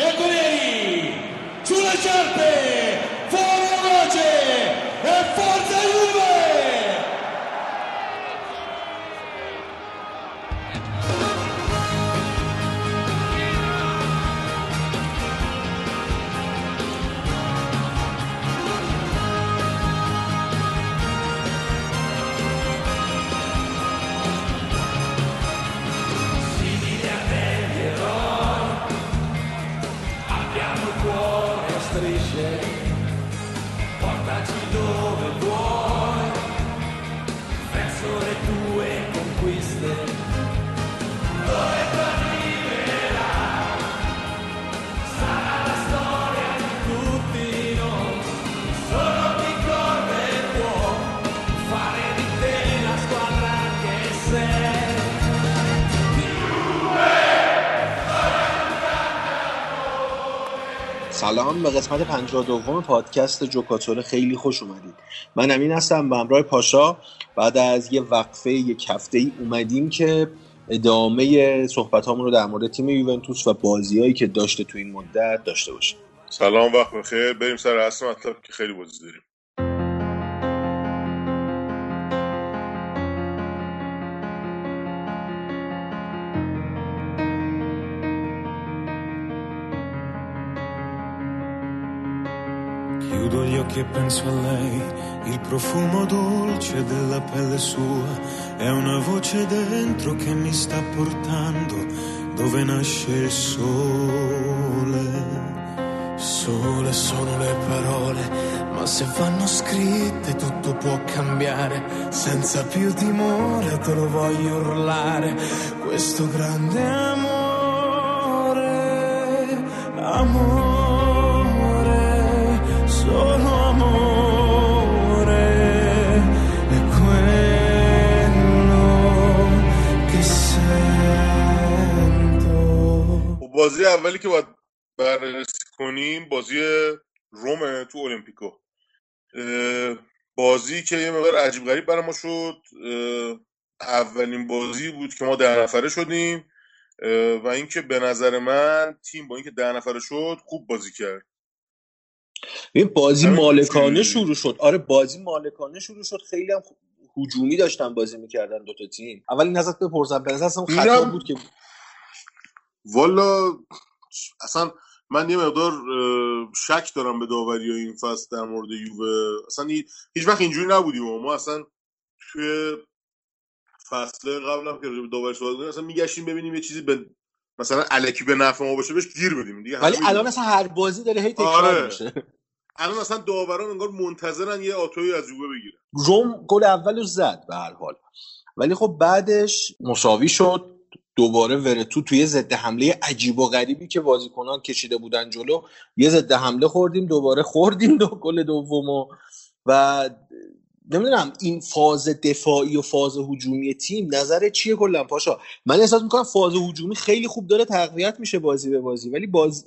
bianconeri sulle sciarpe fuori la voce e fuori سلام به قسمت 52 پادکست جوکاتور خیلی خوش اومدید. من امین هستم به همراه پاشا. بعد از یه وقفه یک هفته ای اومدیم که ادامه صحبت رو در مورد تیم یوونتوس و بازیهایی که داشته تو این مدت داشته باشیم. سلام وقت بخیر. بریم سر اصل مطلب که خیلی بازی داریم. Occhi e penso a lei, il profumo dolce della pelle sua, è una voce dentro che mi sta portando dove nasce il sole. Sole sono le parole, ma se vanno scritte tutto può cambiare. Senza più timore te lo voglio urlare. Questo grande amore, amore, بازی اولی که باید بررسی کنیم بازی روم تو المپیکو بازی که یه مقدار عجیب غریب برای ما شد. اولین بازی بود که ما ده نفره شدیم. و اینکه به نظر من تیم با اینکه ده نفره شد خوب بازی کرد. این بازی مالکانه شروع شد. آره بازی مالکانه شروع شد. خیلی هم هجومی داشتن بازی می‌کردن دوتا تیم. اول این ازت بپرسم به نظر اصلا خطا. بود که والا اصلا من یه مقدار شک دارم به داوری این فصل در مورد یووه. اصلا هی- هیچ وقت اینجوری نبودیم و ما اصلا توی فصل قبل هم که راجع به داوری صحبت اصلا میگشتیم ببینیم یه چیزی به مثلا الکی به نفع ما باشه بهش گیر بدیم. دیگه ولی الان. اصلا هر بازی داره هی تکرار آره. میشه. الان اصلا داوران انگار منتظرن یه آتوی از یووه بگیرن. روم گل اول رو زد به هر حال. ولی خب بعدش مساوی شد. دوباره ورتو توی ضد حمله عجیب و غریبی که بازیکنان کشیده بودن جلو یه ضد حمله خوردیم دوباره خوردیم دو گل دومو و نمی‌دونم این فاز دفاعی و فاز هجومی تیم نظر چیه کلا؟ پاشا من احساس می‌کنم فاز هجومی خیلی خوب داره تقویت میشه بازی به بازی ولی باز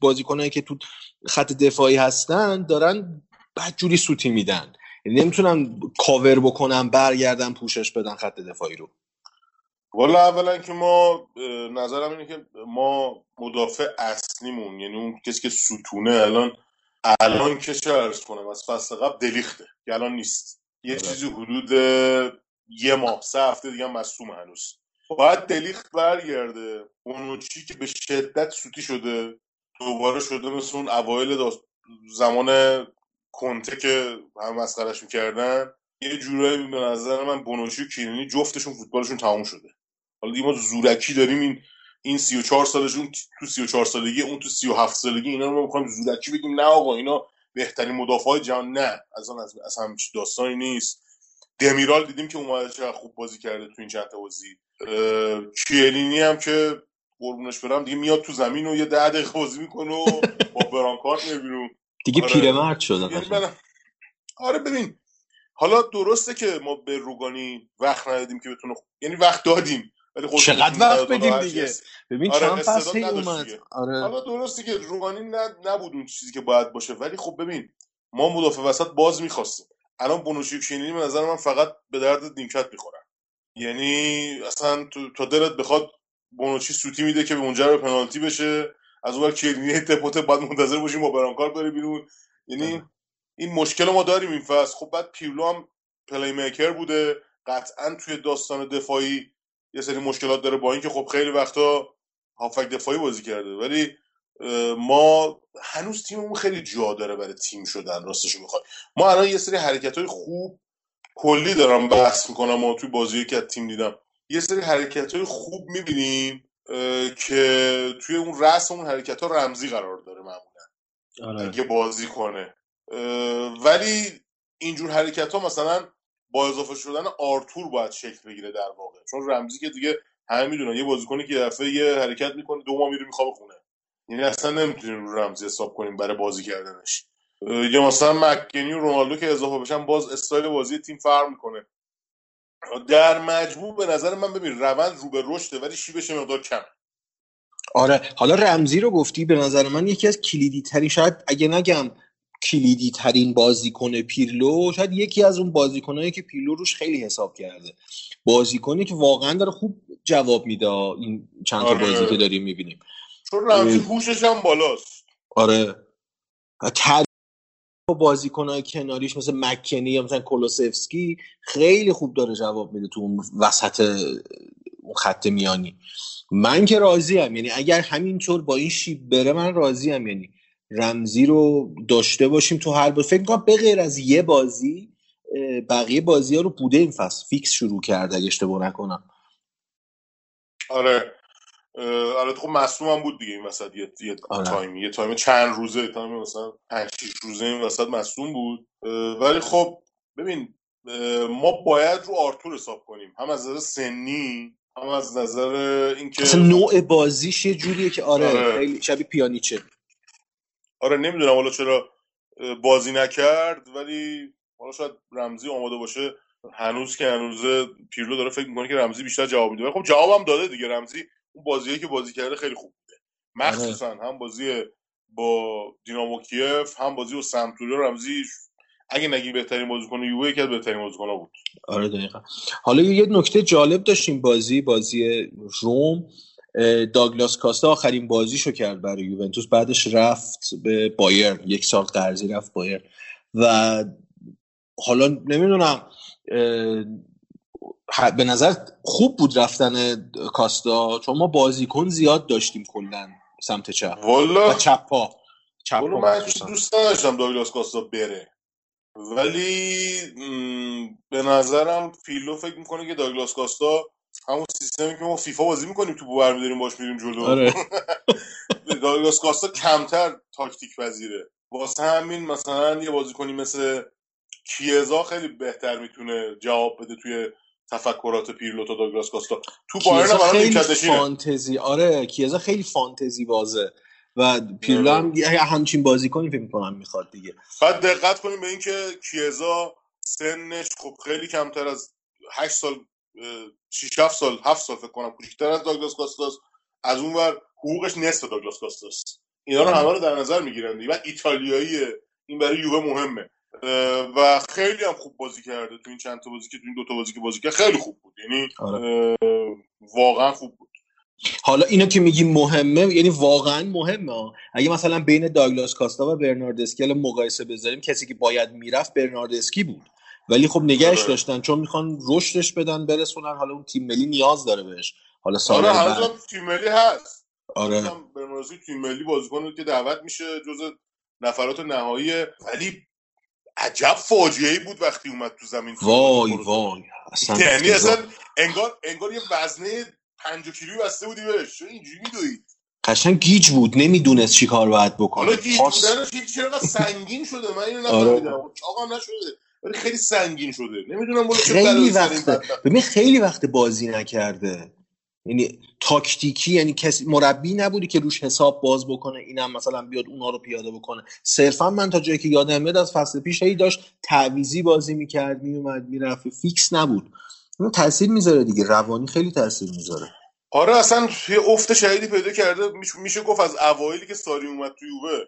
بازیکنایی که تو خط دفاعی هستن دارن بدجوری سوتی میدن. یعنی نمی‌تونن کاور بکنن برگردن پوشش بدن خط دفاعی رو. والا اولا که ما نظرم اینه که ما مدافع اصلیمون یعنی اون کسی که ستونه الان الان که چه ارز کنم از فصل قبل دلیخته که الان نیست. یه چیزی حدود یه ماه سه هفته دیگه مصوم هنوز. باید دلیخت برگرده. اونوچی که به شدت سوتی شده دوباره شده مثل اون اوایل داست- زمان کنته که هم مسخرش می‌کردن یه جورایی به نظر من بونوچی و کینی جفتشون فوتبالشون تموم شده. حالا دیگه ما زورکی داریم این این 34 سالشون تو 34 سالگی اون تو 37 سالگی اینا رو ما می‌خوایم زورکی بگیم. نه آقا اینا بهترین مدافع جهان. نه اصلا از اصلا همچین داستانی نیست. دمیرال دیدیم که اومده چقدر خوب بازی کرده تو این چند تا بازی. کیلینی هم که قربونش برم دیگه میاد تو زمین و یه ده دقیقه بازی می‌کنه و با برانکارت می‌بینیم دیگه آره. پیرمرد شدن یعنی من آره ببین حالا درسته که ما به روگانی وقت ندادیم که بتونه یعنی وقت دادیم. ولی چقدر وقت بدیم دیگه. ببین آره، چند فصل اومد. آره. حالا درسته که روگانی نه نبود اون چیزی که باید باشه ولی خب ببین ما مدافع وسط باز می‌خواستیم. الان بونوشی کینینی به نظر من فقط به درد نیمکت می‌خورن یعنی اصلا تو تا دلت بخواد بونوچی سوتی میده که به اونجا به پنالتی بشه. از اون کلینی تپوته باید منتظر باشیم با برانکار بره بیرون. یعنی این مشکل ما داریم این فصل. خب بعد پیرلو هم پلی میکر بوده. قطعا توی داستان دفاعی یه سری مشکلات داره با اینکه خب خیلی وقتا هافک دفاعی بازی کرده ولی ما هنوز تیممون خیلی جا داره برای تیم شدن راستش می‌خواد ما الان یه سری حرکت های خوب کلی دارم بحث می‌کنم ما توی بازی که از تیم دیدم. یه سری حرکت های خوب می‌بینیم که توی اون رأس اون حرکت ها رمزی قرار داره معمولا. آره. اگه بازی کنه. ولی اینجور حرکت ها مثلا با اضافه شدن آرتور باید شکل بگیره در واقع. چون رمزی که دیگه همه می‌دونن یه بازیکنی که دفعه یه حرکت می‌کنه دو ماه میره میخوابه خونه. یعنی اصلا نمی‌تونیم رو رمزی حساب کنیم برای بازی کردنش. یا مثلا مکنی و رونالدو که اضافه بشن باز استایل بازی تیم فرق می‌کنه. در مجموع به نظر من ببین روند رو به رشده ولی شیبش مقدار کم آره حالا رمزی رو گفتی به نظر من یکی از کلیدی ترین شاید اگه نگم کلیدی ترین بازیکن پیرلو شاید یکی از اون بازیکنایی که پیرلو روش خیلی حساب کرده. بازیکنی که واقعا داره خوب جواب میده این چند تا آره. بازی که داریم می‌بینیم. چون رمزی هوشش هم بالاست. آره. تر بازیکنهای کناریش مثل مکنی یا مثلا کولوسفسکی خیلی خوب داره جواب میده تو اون وسط اون خط میانی. من که راضیم یعنی اگر همینطور با این شیب بره من راضیم یعنی رمزی رو داشته باشیم تو هر بازی. فکر کنم به غیر از یه بازی بقیه بازی ها رو بوده این فصل. fix شروع کرده اگه اشتباه نکنم. آره. البته خب مصدوم هم بود دیگه این وسط. یه, یه آره. تایمی یه تایم چند روزه تایم مثلا 5 6 روزه این وسط مصدوم بود. ولی خب ببین ما باید رو آرتور حساب کنیم. هم از نظر سنی هم از نظر اینکه اصلا نوع بازیش یه جوریه که آره, آره. خیلی شبیه پیانیچه. آره نمی‌دونم حالا چرا بازی نکرد ولی حالا شاید رمزی آماده باشه. هنوز که هنوز پیرلو داره فکر می‌کنه که رمزی بیشتر جواب میده. ولی خب جوابم داده دیگه. رمزی اون بازیایی که بازی کرده خیلی خوب بوده. مخصوصا هم بازی با دینامو کیف هم بازی با سمتوریو. رمزی اگه نگی بهترین بازیکن یووه از بهترین بازیکن‌ها بود. آره دقیقا. حالا یه نکته جالب داشتیم بازی بازی روم. داگلاس کاستا آخرین بازیشو کرد برای یوونتوس. بعدش رفت به بایر یک سال قرضی رفت بایر و حالا نمی‌دونم به نظر خوب بود رفتن کاستا. چون ما بازیکن زیاد داشتیم کلا سمت چپ. و والا چپ پا چپ والا پا من. دوست نداشتم داگلاس کاستا بره. ولی م، به نظرم فیلو فکر می‌کنه که داگلاس کاستا همون سیستمی که ما فیفا بازی می‌کنیم تو برمیداریم باش میریم جلو. آره. داگلاس کاستا کمتر تاکتیک پذیره. واسه همین مثلا یه بازیکنی مثل کیزا خیلی بهتر می‌تونه جواب بده توی تفکرات پیرلو تا داگلاس کاستا. تو بایرن خیلی فانتزی آره کیزا خیلی فانتزی بازه و پیرلو آره. هم همچین بازیکنی فکر می‌کنم می‌خواد دیگه. بعد دقت کنیم به اینکه کیزا سنش خب خیلی کمتر از 8 سال 6 7 سال 7 سال فکر کنم کوچیک‌تر از داگلاس کاستاس. از اون ور حقوقش نصف داگلاس کاستاس. اینا رو. همه رو در نظر می‌گیرن دیگه. ایتالیاییه. این برای یووه مهمه. و خیلی هم خوب بازی کرده. تو این چند تا بازی که تو این دو تا بازی که بازی کرد خیلی خوب بود. یعنی آره. واقعا خوب بود. حالا اینو که میگی مهمه یعنی واقعا مهمه. اگه مثلا بین داگلاس کاستا و برنارد اسکی الان مقایسه بذاریم کسی که باید می‌رفت برنارد اسکی بود. ولی خب نگهش آره. داشتن چون می‌خوان رشدش بدن برسونن. حالا اون تیم ملی نیاز داره بهش. حالا سال آره تیم ملی هست. آره. برناردسکی تیم ملی بازیکن که دعوت میشه جز نفرات نهایی ولی عجب فاجعه ای بود وقتی اومد تو زمین وای. وای. اصلا یعنی. اصلا انگار انگار یه وزنه 5 کیلویی بسته بودی بهش. اینجوری میدوید؟ قشنگ گیج بود. نمی‌دونست چی کار باید بکنه. حالا گیج پاس- چرا سنگین شده؟ من اینو آره. نفهمیدم. چاقم نشده. ولی خیلی سنگین شده. نمی‌دونم خیلی وقته. بدبخت. ببین خیلی وقت بازی نکرده. یعنی تاکتیکی یعنی کسی مربی نبودی که روش حساب باز بکنه اینم مثلا بیاد اونا رو پیاده بکنه. صرفا من تا جایی که یادم میاد از فصل پیش هی داشت تعویضی بازی می‌کرد میومد می‌رفت. فیکس نبود. اون تاثیر می‌ذاره دیگه. روانی خیلی تاثیر می‌ذاره. آره اصلا یه افت شهیدی پیدا کرده میش- میشه گفت از اوایلی که ساری اومد تو یووه.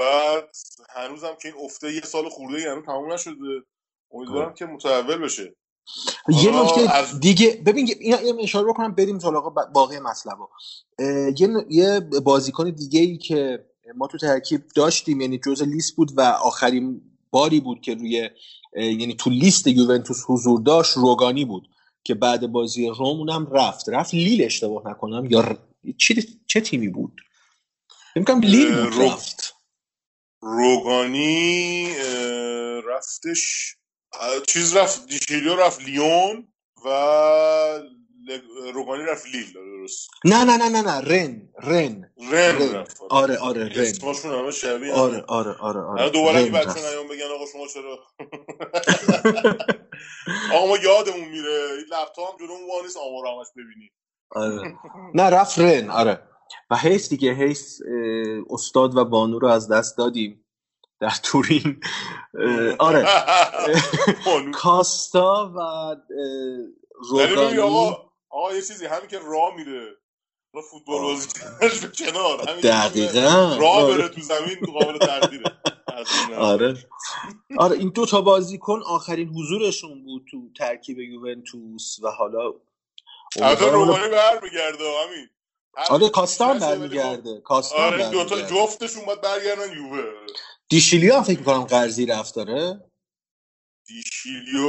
بعد هنوزم که این افته یه سال خورده هنوز تموم نشده. امیدوارم آره. که متحول بشه. یه نکته از- دیگه ببین اینو اشاره بکنم بریم سراغ باقی مطلب یه یه بازیکن دیگه ای که ما تو ترکیب داشتیم یعنی جز لیست بود و آخرین باری بود که روی یعنی تو لیست یوونتوس حضور داشت روگانی بود که بعد بازی روم اونم رفت. رفت لیل اشتباه نکنم یا ر... چی چه تیمی بود؟ کنم لیل بود رفت. روگانی رفتش چیز رفت دیشیلیو رفت لیون و روگانی رفت لیل درست. نه نه نه نه نه رن رن. رن رن. رفت. آره آره رن. اسمشون همه شبیه آره. آره آره آره. دوباره اگه رن بچه. نیام بگن آقا شما چرا؟ آقا ما یادمون میره. این لپتاپ هم جلومون وای نیست. آمار همش ببینیم. آره. نه رفت رن. آره. و هیس دیگه هیس استاد و بانو رو از دست دادیم در تورین. آره. کاستا و ببین روگانی. آقا یه چیزی همین که راه میره. حالا فوتبال بازی به کنار. دقیقا. راه آره. بره تو زمین قابل نداره. آره. آره این دو تا بازیکن آخرین حضورشون بود تو ترکیب یوونتوس و حالا البته روگانی برمیگرده همین. آره چی کاستا هم نشه، ولی خب- برمیگرده کاستا هم آره دوتا برمیگرده. جفتشون باید برگردن یووه. دیشیلیا هم فکر می‌کنم قرضی رفت داره دیشیلیو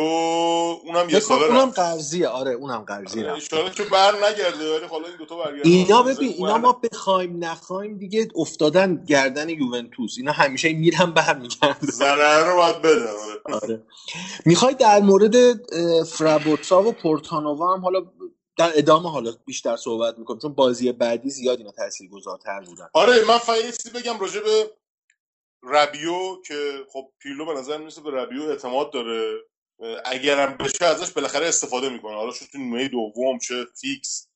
اونم یه ساله اونم قرضیه. آره اونم قرضی رفت اشاره که بر نگرده ولی حالا این دوتا برگردن اینا ببین اینا ما بخوایم نخوایم دیگه افتادن گردن یوونتوس. اینا همیشه میرن برمیگردن ضرر رو باید بده آره. آره می‌خوای در مورد فرابوتسا و پورتانووا هم حالا در ادامه حالا بیشتر صحبت می‌کنم چون بازی بعدی زیاد اینا تاثیرگذارتر بودن. آره من فقط یه چیزی بگم راجع به ربیو که خب پیرلو به نظر می‌رسه به ربیو اعتماد داره. اگرم بشه ازش بالاخره استفاده می‌کنه. حالا شد تو نیمه دوم چه فیکس.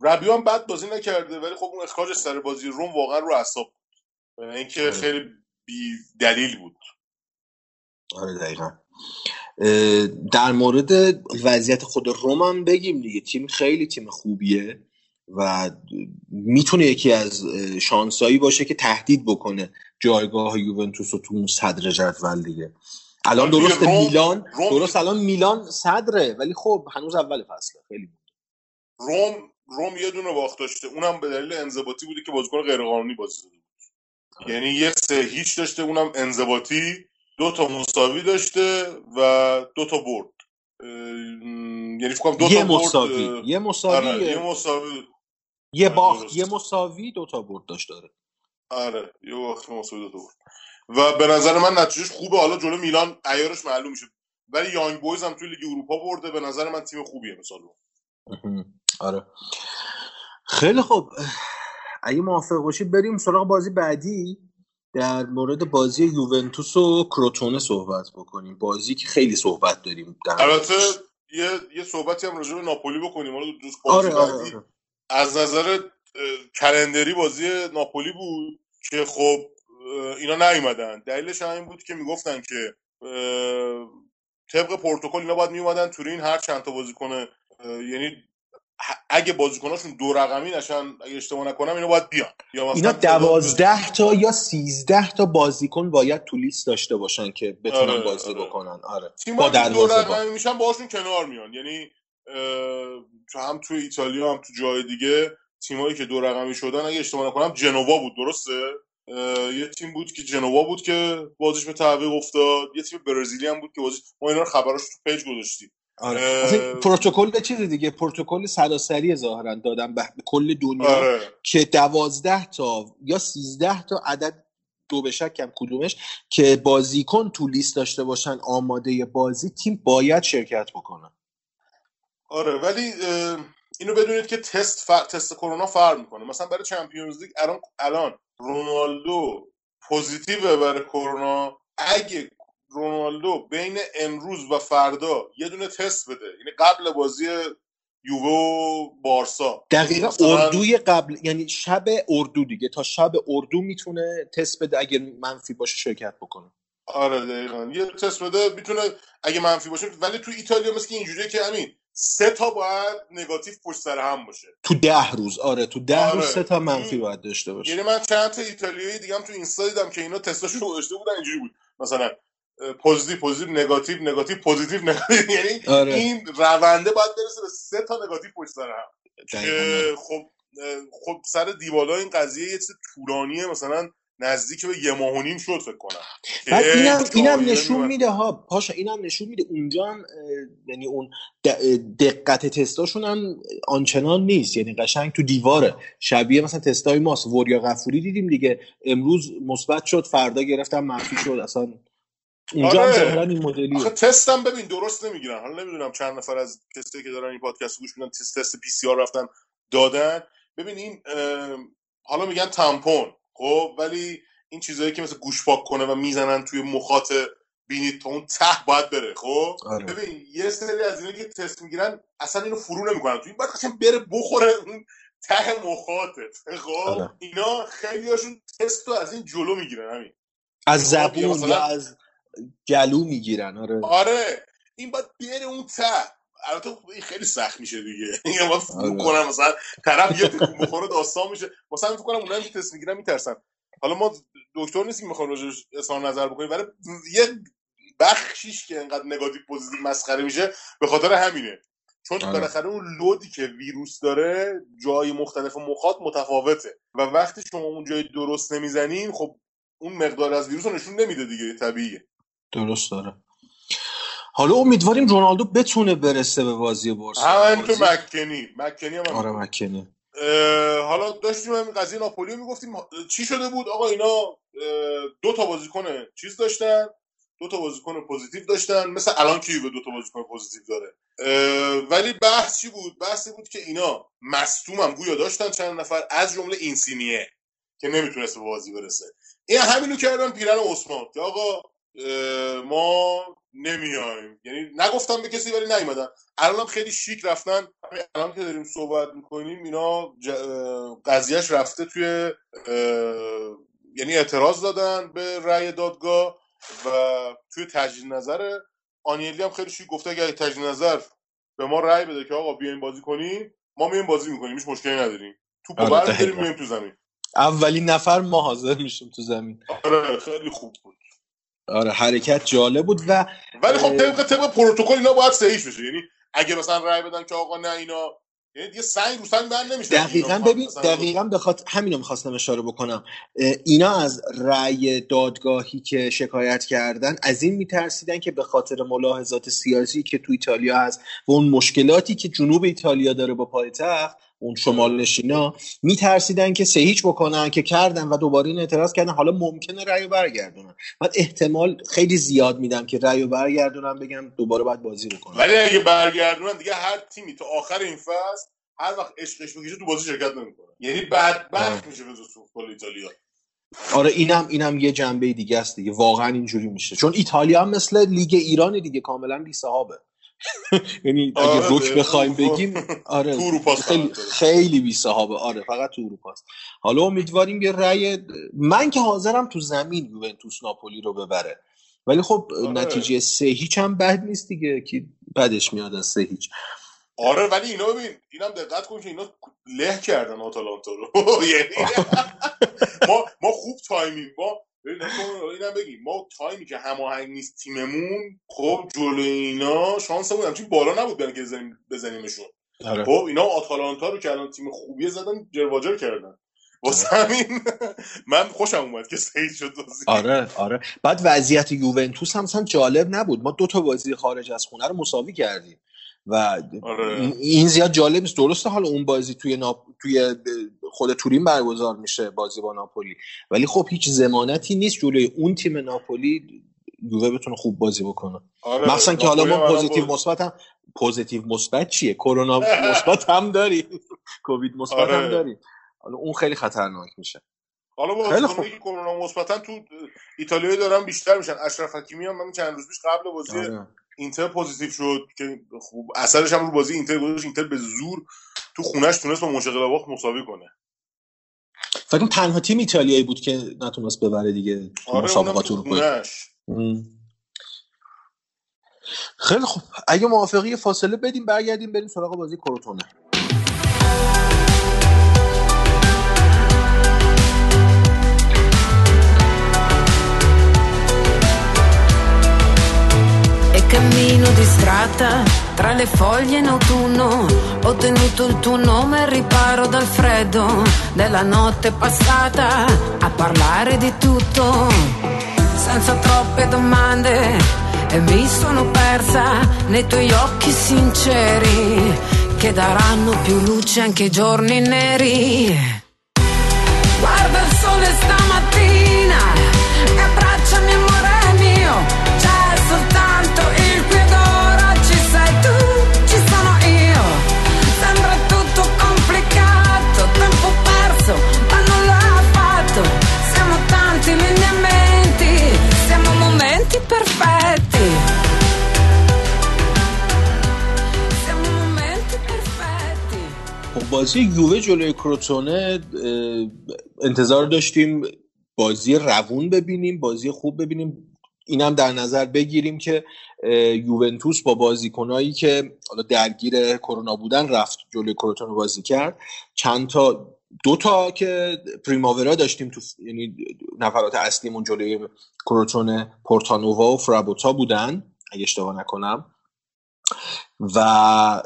ربیو هم بد بازی نکرده ولی خب اون اخراج سر بازی روم واقعا رو اعصاب بود. اه، اینکه آره. خیلی بی دلیل بود. آره دقیقا. در مورد وضعیت خود روم هم بگیم دیگه. تیم خیلی تیم خوبیه و می‌تونه یکی از شانسایی باشه که تهدید بکنه جایگاه یوونتوس رو تو اون صدر جدول دیگه. الان آره روم- میلان درست الان میلان صدره ولی خب هنوز اول فصله. خیلی روم روم یه دونه باخت داشته. اونم به دلیل انضباطی بوده که بازیکن غیرقانونی بازی بود. یعنی یه سه هیچ داشته اونم انضباطی. دو تا مساوی داشته و دو تا برد. یعنی فکر دو یه تا مساوی اه، یه مساوی آره یه, مساوی. یه آره، باخت. یه مساوی دو تا برد داشت داره. آره یه وقت مساوی دو تا برد. و به نظر من نتیجهش خوبه. حالا جلو میلان عیارش معلوم میشه. ولی یانگ بویز هم توی لیگ اروپا برده. به نظر من تیم خوبیه مثلا آره. خیلی خوب. اگه موافق باشید بریم سراغ بازی بعدی. در مورد بازی یوونتوس و کروتونه صحبت بکنیم. بازی که خیلی صحبت داریم در البته. یه یه صحبتی هم راجع به ناپولی بکنیم. حالا دوست بازی آره آره, آره. از نظر کلندری بازی ناپولی بود که خب اینا نیومدن. دلیلش هم این بود که می‌گفتن که طبق پروتکل اینا باید میومدن تورین هر چند تا بازیکن اه، یعنی اگه بازیکناشون دو رقمی نشن اگه اشتباه نکنم اینا باید بیان. یا مثلا اینا دوازده تا یا سیزده تا بازیکن باید تو لیست داشته باشن که بتونن آره، بازی آره. بکنن. آره. با دو رقمی میشن باهاشون کنار میان. یعنی تو هم تو ایتالیا هم تو جای دیگه تیمایی که دو رقمی شدن اگه اشتباه نکنم جنوا بود درسته؟ یه تیم بود که جنوا بود که بازیش به تعویق افتاد. یه تیم برزیلی هم بود که بازیش ما اینا رو خبراش تو پیج گذاشتیم. آره. اه، پروتکل چیز دیگه پروتکل سراسری ظاهرا دادن به کل دنیا آره. که دوازده تا یا سیزده تا عدد دو به شکم کدومش که بازیکن تو لیست داشته باشن آماده بازی تیم باید شرکت بکنن آره ولی اینو بدونید که تست فر... تست کرونا فرق می‌کنه. مثلا برای چمپیونز لیگ الان الان رونالدو positive برای کرونا اگه رونالدو بین امروز و فردا یه دونه تست بده. یعنی قبل بازی یووه و بارسا. دقیقا مثلا- اردوی قبل یعنی شب اردو دیگه. تا شب اردو می‌تونه تست بده اگه منفی باشه شرکت بکنه. آره دقیقا. یه تست بده می‌تونه اگه منفی باشه. ولی تو ایتالیا مثل که اینجوریه که همین سه تا باید نگاتیو پشت سر هم باشه. تو ده روز. آره تو ده آره. روز سه تا منفی باید داشته باشه. یعنی من چند تا ایتالیایی دیگه هم تو اینستا دیدم که اینا تستاشون گذاشته بودن اینجوری بود. مثلا positive positive negative negative positive negative. یعنی آره. این رونده باید برسه به سه تا نگاتیو پشت سر هم. که خب خب سر دیبالا این قضیه یه چیز طولانیه. مثلا نزدیک به یه ماه و نیم شد فکر کنم. بعد اینم اینم نشون. میده ها پاشا اینم نشون میده. اونجا هم یعنی اون دقت تستاشون هم آنچنان نیست. یعنی قشنگ تو دیواره. شبیه مثلا تستای ماست. وریا غفوری دیدیم دیگه. امروز مثبت شد. فردا گرفتم منفی شد. اصلا اونجا آره. هم ظاهرا این مدلیه. آخه تستم ببین درست نمی‌گیرن. حالا نمی‌دونم چند نفر از کسایی که دارن این پادکست رو گوش میدن تست تست پی سی آر رفتن دادن. ببین این اه، حالا میگن تامپون خب؟ ولی این چیزایی که مثل گوش پاک کنه و می‌زنن توی مخاط بینید تا اون ته باید بره خب؟ آره. ببین یه سری از اینا که تست می‌گیرن اصلا اینو فرو نمی‌کنن. تو این باید قشنگ بره بخوره اون ته مخاطت خب؟ آره. اینا خیلی هاشون تست رو از این جلو می‌گیرن همین. از خب، یا زبون مثلا- یا از گلو می‌گیرن آره. آره. این باید بره اون ته. البته این خیلی سخت میشه دیگه. این باید فرو آره. کنم مثلا طرف یه بخوره داستان میشه. مثلا فکر کنم اونایی که تست می‌گیرن میترسن. حالا ما دکتر نیستیم می‌خوایم راجبش اظهار نظر بکنیم ولی یه بخشیش که انقدر negative positive مسخره میشه به خاطر همینه. چون آره. بالاخره اون load ی که ویروس داره جای مختلف مخاط متفاوته. و وقتی شما اون جای درست نمی‌زنین خب اون مقدار از ویروس رو نشون نمیده دیگه طبیعیه. درست داره. حالا امیدواریم رونالدو بتونه برسه به بازی بارسا همین تو مکنی. مکنی هم, آره مکنی. حالا داشتیم همین قضیه ناپولی رو می‌گفتیم چی شده بود؟ آقا اینا دو تا بازیکن چیز داشتن. دو تا بازیکن positive داشتن. مثل الان که یووه دو تا بازیکن positive داره؟ ولی بحث چی بود؟ بحثی بود که اینا مصدوم هم گویا داشتن چند نفر از جمله اینسینیه که نمی‌تونست به بازی برسه. این همینو کردن پیرن عثمان. که آقا ما نمیایم. یعنی نگفتم به کسی ولی نیومدن. الان هم خیلی شیک رفتن. الان که داریم صحبت می‌کنیم اینا ج- قضیهش رفته توی یعنی اعتراض دادن به رأی دادگاه و توی تجدید نظر. آنیلی هم خیلی شیک گفته اگه تجدید نظر به ما رأی بده که آقا بیاین بازی کنیم ما میایم بازی می‌کنیم هیچ مشکلی نداریم. توپ آره، برمی‌داریم. میایم تو زمین. اولین نفر ما حاضر میشیم تو زمین. آره خیلی خوب بود. آره حرکت جالب بود و ولی خب طبق طبق پروتکل اینا باید صحیح بشه یعنی اگه مثلا رأی بدن که آقا نه اینا یعنی دیگه سنگ رو سنگ بند نمیشه. دقیقا بخوان ببین دقیقا بخاطر همینو می‌خواستم اشاره بکنم. اینا از رأی دادگاهی که شکایت کردن از این میترسیدن که به خاطر ملاحظات سیاسی که تو ایتالیا هست و اون مشکلاتی که جنوب ایتالیا داره با پایتخت اون شمال نشینا میترسیدن که سه هیچ بکنن که کردن و دوباره این اعتراض کردن. حالا ممکنه رأی رو برگردونن. من احتمال خیلی زیاد میدم که رأی رو برگردونن بگم دوباره باید بازی بکنن. ولی اگه برگردونن دیگه هر تیمی تا آخر این فصل هر وقت عشقش بکشه تو بازی شرکت نمی‌کنه. یعنی بدبخت. میشه به فوتبال ایتالیا. آره اینم اینم یه جنبه دیگه است دیگه. واقعا اینجوری میشه. چون ایتالیا هم مثل لیگ ایران دیگه کاملا بی صحابه یعنی اگه آره، رک به- بخوایم بگیم آره خیلی. خیلی بی صاحابه. آره فقط تو اروپا حالا امیدواریم یه رأی من که حاضرم تو زمین یوونتوس ناپولی رو ببره. ولی خب آره. نتیجه سه هیچ هم بد نیست دیگه که بدش میاد از سه هیچ. آره ولی اینا ببین اینم دقت کن که اینا له کردن آتالانتا رو. یعنی ما ما خوب تایمیم. ما ببین اینم بگیم ما تایمی که هماهنگ نیست تیممون خب جلوی اینا شانسمون همچین بالا نبود برای که بزنیم بزنیمشون. آره. خب اینا آتالانتا رو که الان تیم خوبیه زدن جرواجر کردن. واسه همین من خوشم اومد که سید شد بازی. آره آره. بعد وضعیت یوونتوس هم جالب نبود. ما دو تا بازی خارج از خونه رو مساوی کردیم. و آره. این- زیاد جالب نیست. درسته حالا اون بازی توی ناپ... توی خود تورین برگزار میشه بازی با ناپولی. ولی خب هیچ ضمانتی نیست جلوی اون تیم ناپولی یووه بتونه خوب بازی بکنه. آره مخصوصا که حالا ما positive مثبت هم positive مثبت چیه؟ کرونا مثبت هم داریم. کووید مثبت هم آره. داریم. حالا اون خیلی خطرناک میشه. حالا خیلی بازیکنایی که کرونا مثبتن تو ایتالیا دارن بیشتر میشن. اشرف حکیمی هم من چند روز پیش قبل بازی آره. اینتر positive شد که خوب اثرش هم رو بازی اینتر گذاشت اینتر به زور تو خونش تونست با منشقلباخ مساوی کنه. فکر کنم تنها تیم ایتالیایی بود که نتونست ببره دیگه آره مسابقات ام. خیلی خوب. اگه موافقی فاصله بدیم برگردیم بریم سراغ بازی کروتونه. Distratta tra le foglie in autunno. Ho tenuto il tuo nome al riparo dal freddo della notte passata a parlare di tutto. Senza troppe domande e mi sono persa nei tuoi occhi sinceri che daranno più luce anche ai giorni neri. Guarda il sole stamattina بازی یووه جلوی کروتونه انتظار داشتیم بازی روون ببینیم بازی خوب ببینیم. اینم در نظر بگیریم که یوونتوس با بازیکنایی که حالا درگیر کرونا بودن رفت جلوی کروتونه بازی کرد. چند تا دو تا که پریماورا داشتیم تو یعنی نفرات اصلیمون جلوی کروتونه پورتانووا و فرابوتا بودن اگه اشتباه نکنم. و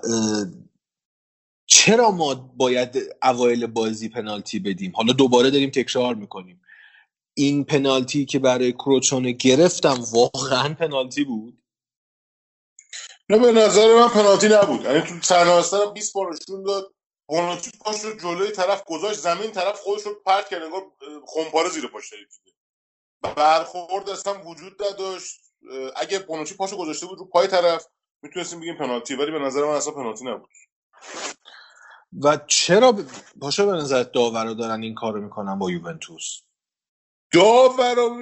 چرا ما باید اوایل بازی پنالتی بدیم؟ حالا دوباره داریم تکرار می‌کنیم. این پنالتی که برای کروچونه گرفتم واقعا پنالتی بود؟ نه به نظر من پنالتی نبود. یعنی تو هم 20 بار داد. بونوچی پاش رو جلوی طرف گذاشت زمین طرف خودش رو پرت کرد انگار خمپاره زیر پاش برخورد اصلا وجود نداشت. اگه بونوچی پاشو گذاشته بود رو پای طرف می‌تونستیم بگیم پنالتی ولی به نظر من اصلا پنالتی نبود. و چرا ب- پاشا به نظر داورا دارن این کارو می‌کنن با یوونتوس؟ داورا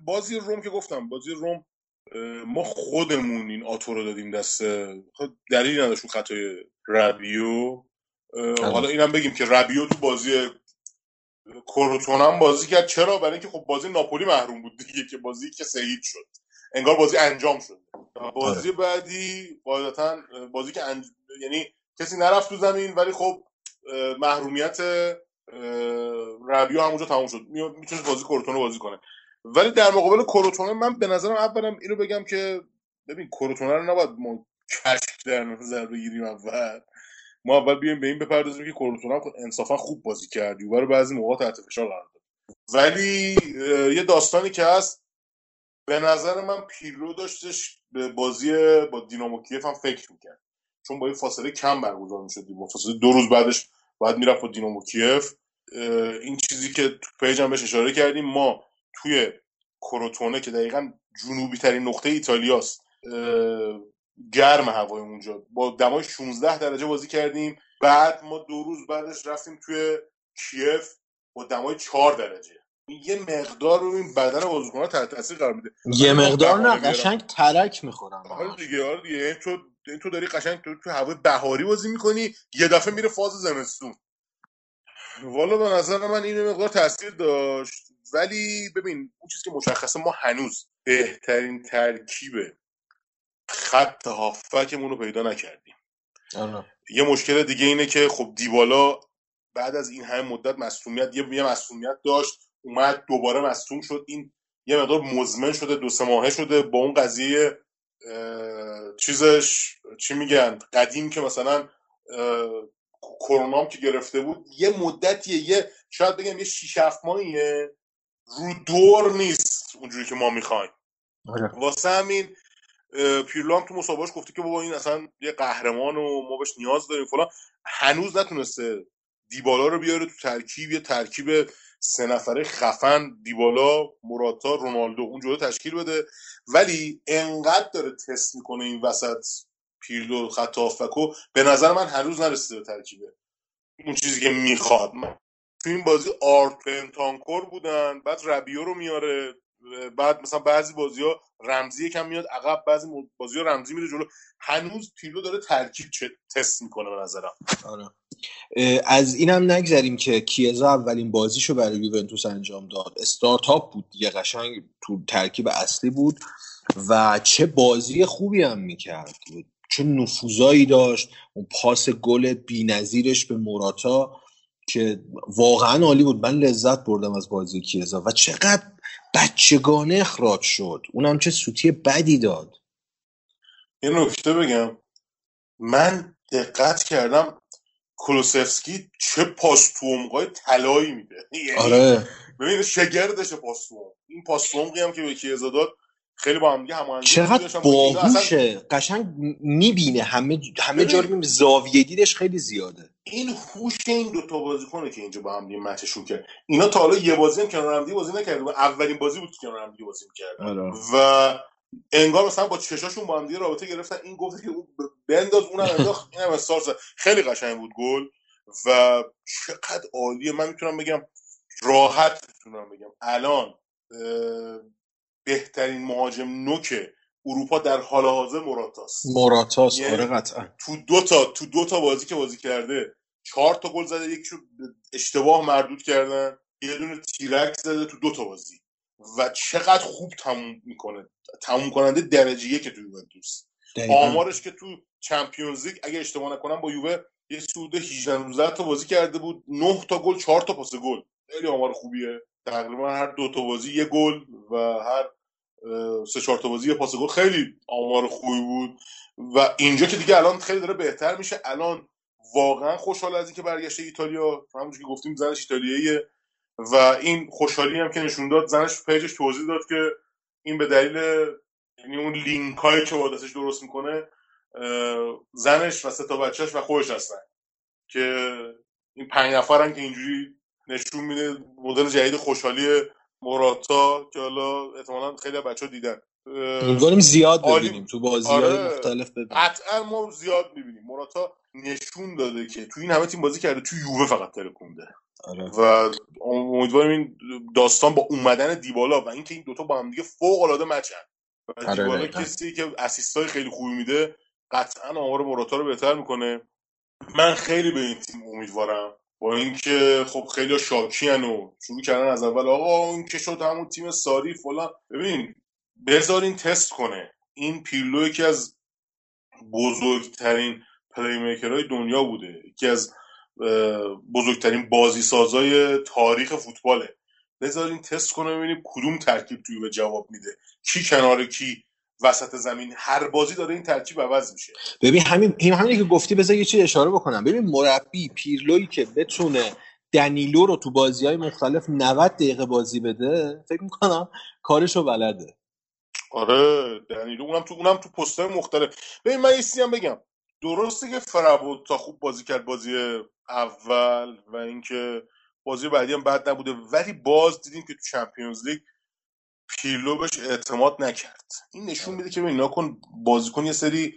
بازی روم که گفتم بازی روم ما خودمون این آتو رو دادیم دست خب دلیلی نداشت اون خطای ربیو اه، حالا اینم بگیم که ربیو تو بازی کروتون هم بازی کرد. چرا؟ برای اینکه خب بازی ناپولی محروم بود دیگه که بازی که سعید شد. انگار بازی انجام شد. بازی بعدی قاعدتا بازی که انج... یعنی کسی نرفت تو زمین ولی خب محرومیت ربیو همونجا تموم شد. می‌تونست بازی کروتون رو بازی کنه. ولی در مقابل کروتونه من به نظرم اولا اینو بگم که ببین کروتونه رو نباید ما کشک در نظر بگیریم اول. ما اول بیایم به این بپردازیم که کروتونه هم انصافا خوب بازی کرد. یووه رو بعضی موقع تحت فشار قرار داد. ولی یه داستانی که هست به نظر من پیرلو داشتش به بازی با دینامو کیف هم فکر می‌کرد. چون با یه فاصله کم برگزار می‌شد با فاصله دو روز بعدش باید می‌رفت با دینامو کیف. این چیزی که تو پیج هم بهش اشاره کردیم ما توی کروتونه که دقیقا جنوبی ترین نقطه ایتالیاست گرم هوای اونجا. با دمای 16 درجه بازی کردیم. بعد ما دو روز بعدش رفتیم توی کیف با دمای 4 درجه. این یه مقدار رو این بدن بازیکن‌ها تحت تاثیر قرار میده. یه مقدار نه. قشنگ ترک می‌خورن آره دیگه آره دیگه. یعنی تو یعنی تو داری قشنگ تو, تو هوای بهاری بازی می‌کنی یه دفعه میره فاز زمستون. والا به نظر من این مقدار تاثیر داشت. ولی ببین اون چیزی که مشخصه ما هنوز بهترین ترکیب خط هافکمون رو پیدا نکردیم. آره. یه مشکل دیگه اینه که خب دیبالا بعد از این همه مدت مصونیت یه یه مصونیت داشت اومد دوباره مصون شد. این یه مقدار مزمن شده دو سه ماهه شده. با اون قضیه چیزش چی میگن؟ قدیم که مثلا کرونام که گرفته بود یه مدتیه یه شاید بگم یه شیش هفت ماهیه. رو دور نیست اونجوری که ما می‌خوایم. آره. واسه همین پیرلو هم تو مسابقهش گفته که بابا این اصلا یه قهرمان و ما بهش نیاز داریم فلان. هنوز نتونسته دیبالا رو بیاره تو ترکیب یه ترکیب سه نفره خفن دیبالا موراتا رونالدو اونجوری تشکیل بده. ولی انقدر داره تست می‌کنه این وسط پیرلو خط هافبکو به نظر من هنوز نرسیده به ترکیبه. اون چیزی که می‌خواد. تو این بازی آرت پنتانکور بودن بعد ربیو رو میاره بعد مثلا بعضی بازی ها رمزی یکم میاد عقب بعضی بازی ها رمزی میره جلو. هنوز پیرلو داره ترکیب تست می‌کنه به نظرم. آره. از اینم نگذریم که کیزا اولین بازیشو برای یوونتوس انجام داد. استارتاپ بود دیگه قشنگ تو ترکیب اصلی بود و چه بازی خوبی هم می‌کرد. چه نفوذایی داشت. اون پاس گل بینظیرش به موراتا که واقعا عالی بود. من لذت بردم از بازی کیزا و چقدر بچگانه اخراج شد. اونم چه سوتی بدی داد. یه نکته بگم. من دقت کردم کلوسفسکی چه پاس تو عمقای طلایی میده یعنی آره ببین شگردش پاس تو. این پاس تو هم که به کیزا داد خیلی با هم دیگه هماهنگی خوبی چقدر. اینا اصلا باهوشه قشنگ می‌بینه همه همه جا رو. زاویه دیدش خیلی زیاده این هوش این دو تا بازیکنه که اینجا با هم دیگه مچشون کرد اینا تا حالا یه بازی هم کنار هم دیگه بازی نکردن اولین بازی بود که کنار هم دیگه بازی می‌کردن آره. و انگار مثلا با چشاشون با هم دیگه رابطه گرفتن. این گفت که اون بنداز اونم انداخت اینم استارز خیلی قشنگ بود گل. و چقدر عالیه. من می‌تونم بگم راحت می‌تونم بگم. الان بهترین مهاجم نوک اروپا در حال حاضر مراتاست. مراتاس یعنی آره قطعا. تو دو تا تو دو تا بازی که بازی کرده چهار تا گل زده یکیشو اشتباه مردود کردن یه دونه تیرک زده تو دو تا بازی. و چقدر خوب تموم می‌کنه. تموم کننده درجه یک تو یوونتوس. آمارش که تو چمپیونز لیگ اگه اشتباه نکنم با یووه یه سود 18 19 تا بازی کرده بود. 9 تا گل 4 تا پاس گل. خیلی آمار خوبیه. تقریبا هر دو تا بازی یه گل و هر سه چهار تا بازی یه پاس گل. خیلی آمار خوبی بود. و اینجا که دیگه الان خیلی داره بهتر میشه الان واقعا خوشحال از اینکه برگشته ایتالیا. همونجوری که گفتیم زنش ایتالیاییه. و این خوشحالی هم که نشون داد زنش پیجش توضیح داد که این به دلیل یعنی اون لینک هایی که با دستش درست می‌کنه زنش و سه تا بچهش و خودش هستن که این پنج نفرن که اینجوری نشون میده مدل جدید خوشحالی موراتا که حالا احتمالا خیلی بچه ها دیدن امیدواریم زیاد. ببینیم تو بازی آره. مختلف ببینیم قطعا ما زیاد می‌بینیم موراتا نشون داده که تو این همه تیم بازی کرده تو یووه فقط ترکونده آره. و امیدواریم این داستان با اومدن دیبالا و اینکه این دوتا با هم دیگه فوق العاده مچن. و آره، دیبالا. کسی که اسیستای خیلی خوبی میده قطعا آمار موراتا رو بهتر می‌کنه. من خیلی به این تیم امیدوارم. با اینکه خب خیلی شاکیان و شروع کردن از اول آقا این که شد همون تیم ساری فلان. ببین بذارین تست کنه. این پیرلو یکی از بزرگترین پلی میکرهای دنیا بوده. یکی از بزرگترین بازی سازای تاریخ فوتباله. بذارین تست کنه ببینیم کدوم ترکیب توی به جواب میده. کی کنار کی وسط زمین. هر بازی داره این ترکیب عوض میشه. ببین همین همینی که گفتی بذار یه چیز اشاره بکنم. ببین مربی پیرلویی که بتونه دنیلو رو تو بازی های مختلف 90 دقیقه بازی بده فکر می‌کنم کارشو بلده. آره دنیلو اونم تو اونم تو پست‌های مختلف. ببین من یه هم بگم. درسته که فرابود تا خوب بازی کرد بازی اول و اینکه بازی بعدی هم بد نبوده ولی باز دیدیم که تو چمپیونز لیگ پیرلو بهش اعتماد نکرد. این نشون میده که ببین نکن بازیکن یه سری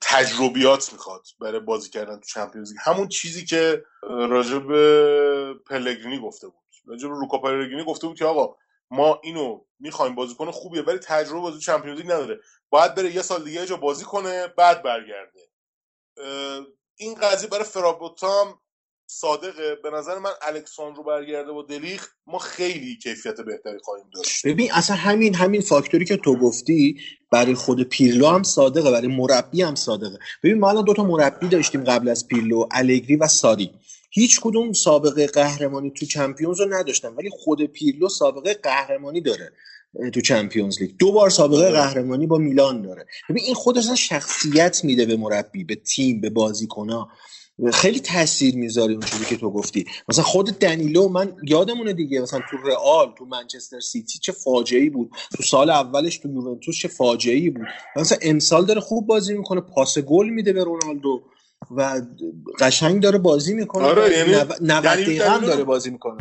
تجربیات می‌خواد برای بازی کردن تو چمپیونز لیگ. همون چیزی که به پلگرینی گفته بود. راجع به روکا پلگرینی گفته بود که آقا ما اینو می‌خوایم بازیکن خوبیه ولی تجربه بازی چمپیونز لیگ نداره. باید بره یه سال دیگه جا بازی کنه بعد برگرده. این قضیه برای فرابوتا هم صادقه. به نظر من الکساندرو برگرده با دلیخ. ما خیلی کیفیت بهتری خواهیم داشت. ببین اصلا همین همین فاکتوری که تو گفتی برای خود پیرلو هم صادقه برای مربی هم صادقه. ببین ما الان دو تا مربی داشتیم قبل از پیرلو الگری و ساری. هیچ کدوم سابقه قهرمانی تو چمپیونز رو نداشتن ولی خود پیرلو سابقه قهرمانی داره تو چمپیونز لیگ. دو بار سابقه آره. قهرمانی با میلان داره. ببین این خودش اصلا شخصیت میده به مربی به تیم به بازیکن‌ها. خیلی تاثیر می‌ذاره اون چیزی که تو گفتی. مثلا خود دانیلو من یادمونه دیگه مثلا تو رئال تو منچستر سیتی چه فاجعه بود. تو سال اولش تو یوونتوس چه فاجعه بود. مثلا امسال داره خوب بازی می‌کنه پاس گل میده به رونالدو. و قشنگ داره بازی می‌کنه. آره، یعنی 90 دنیل- دقیقه هم داره بازی می‌کنه.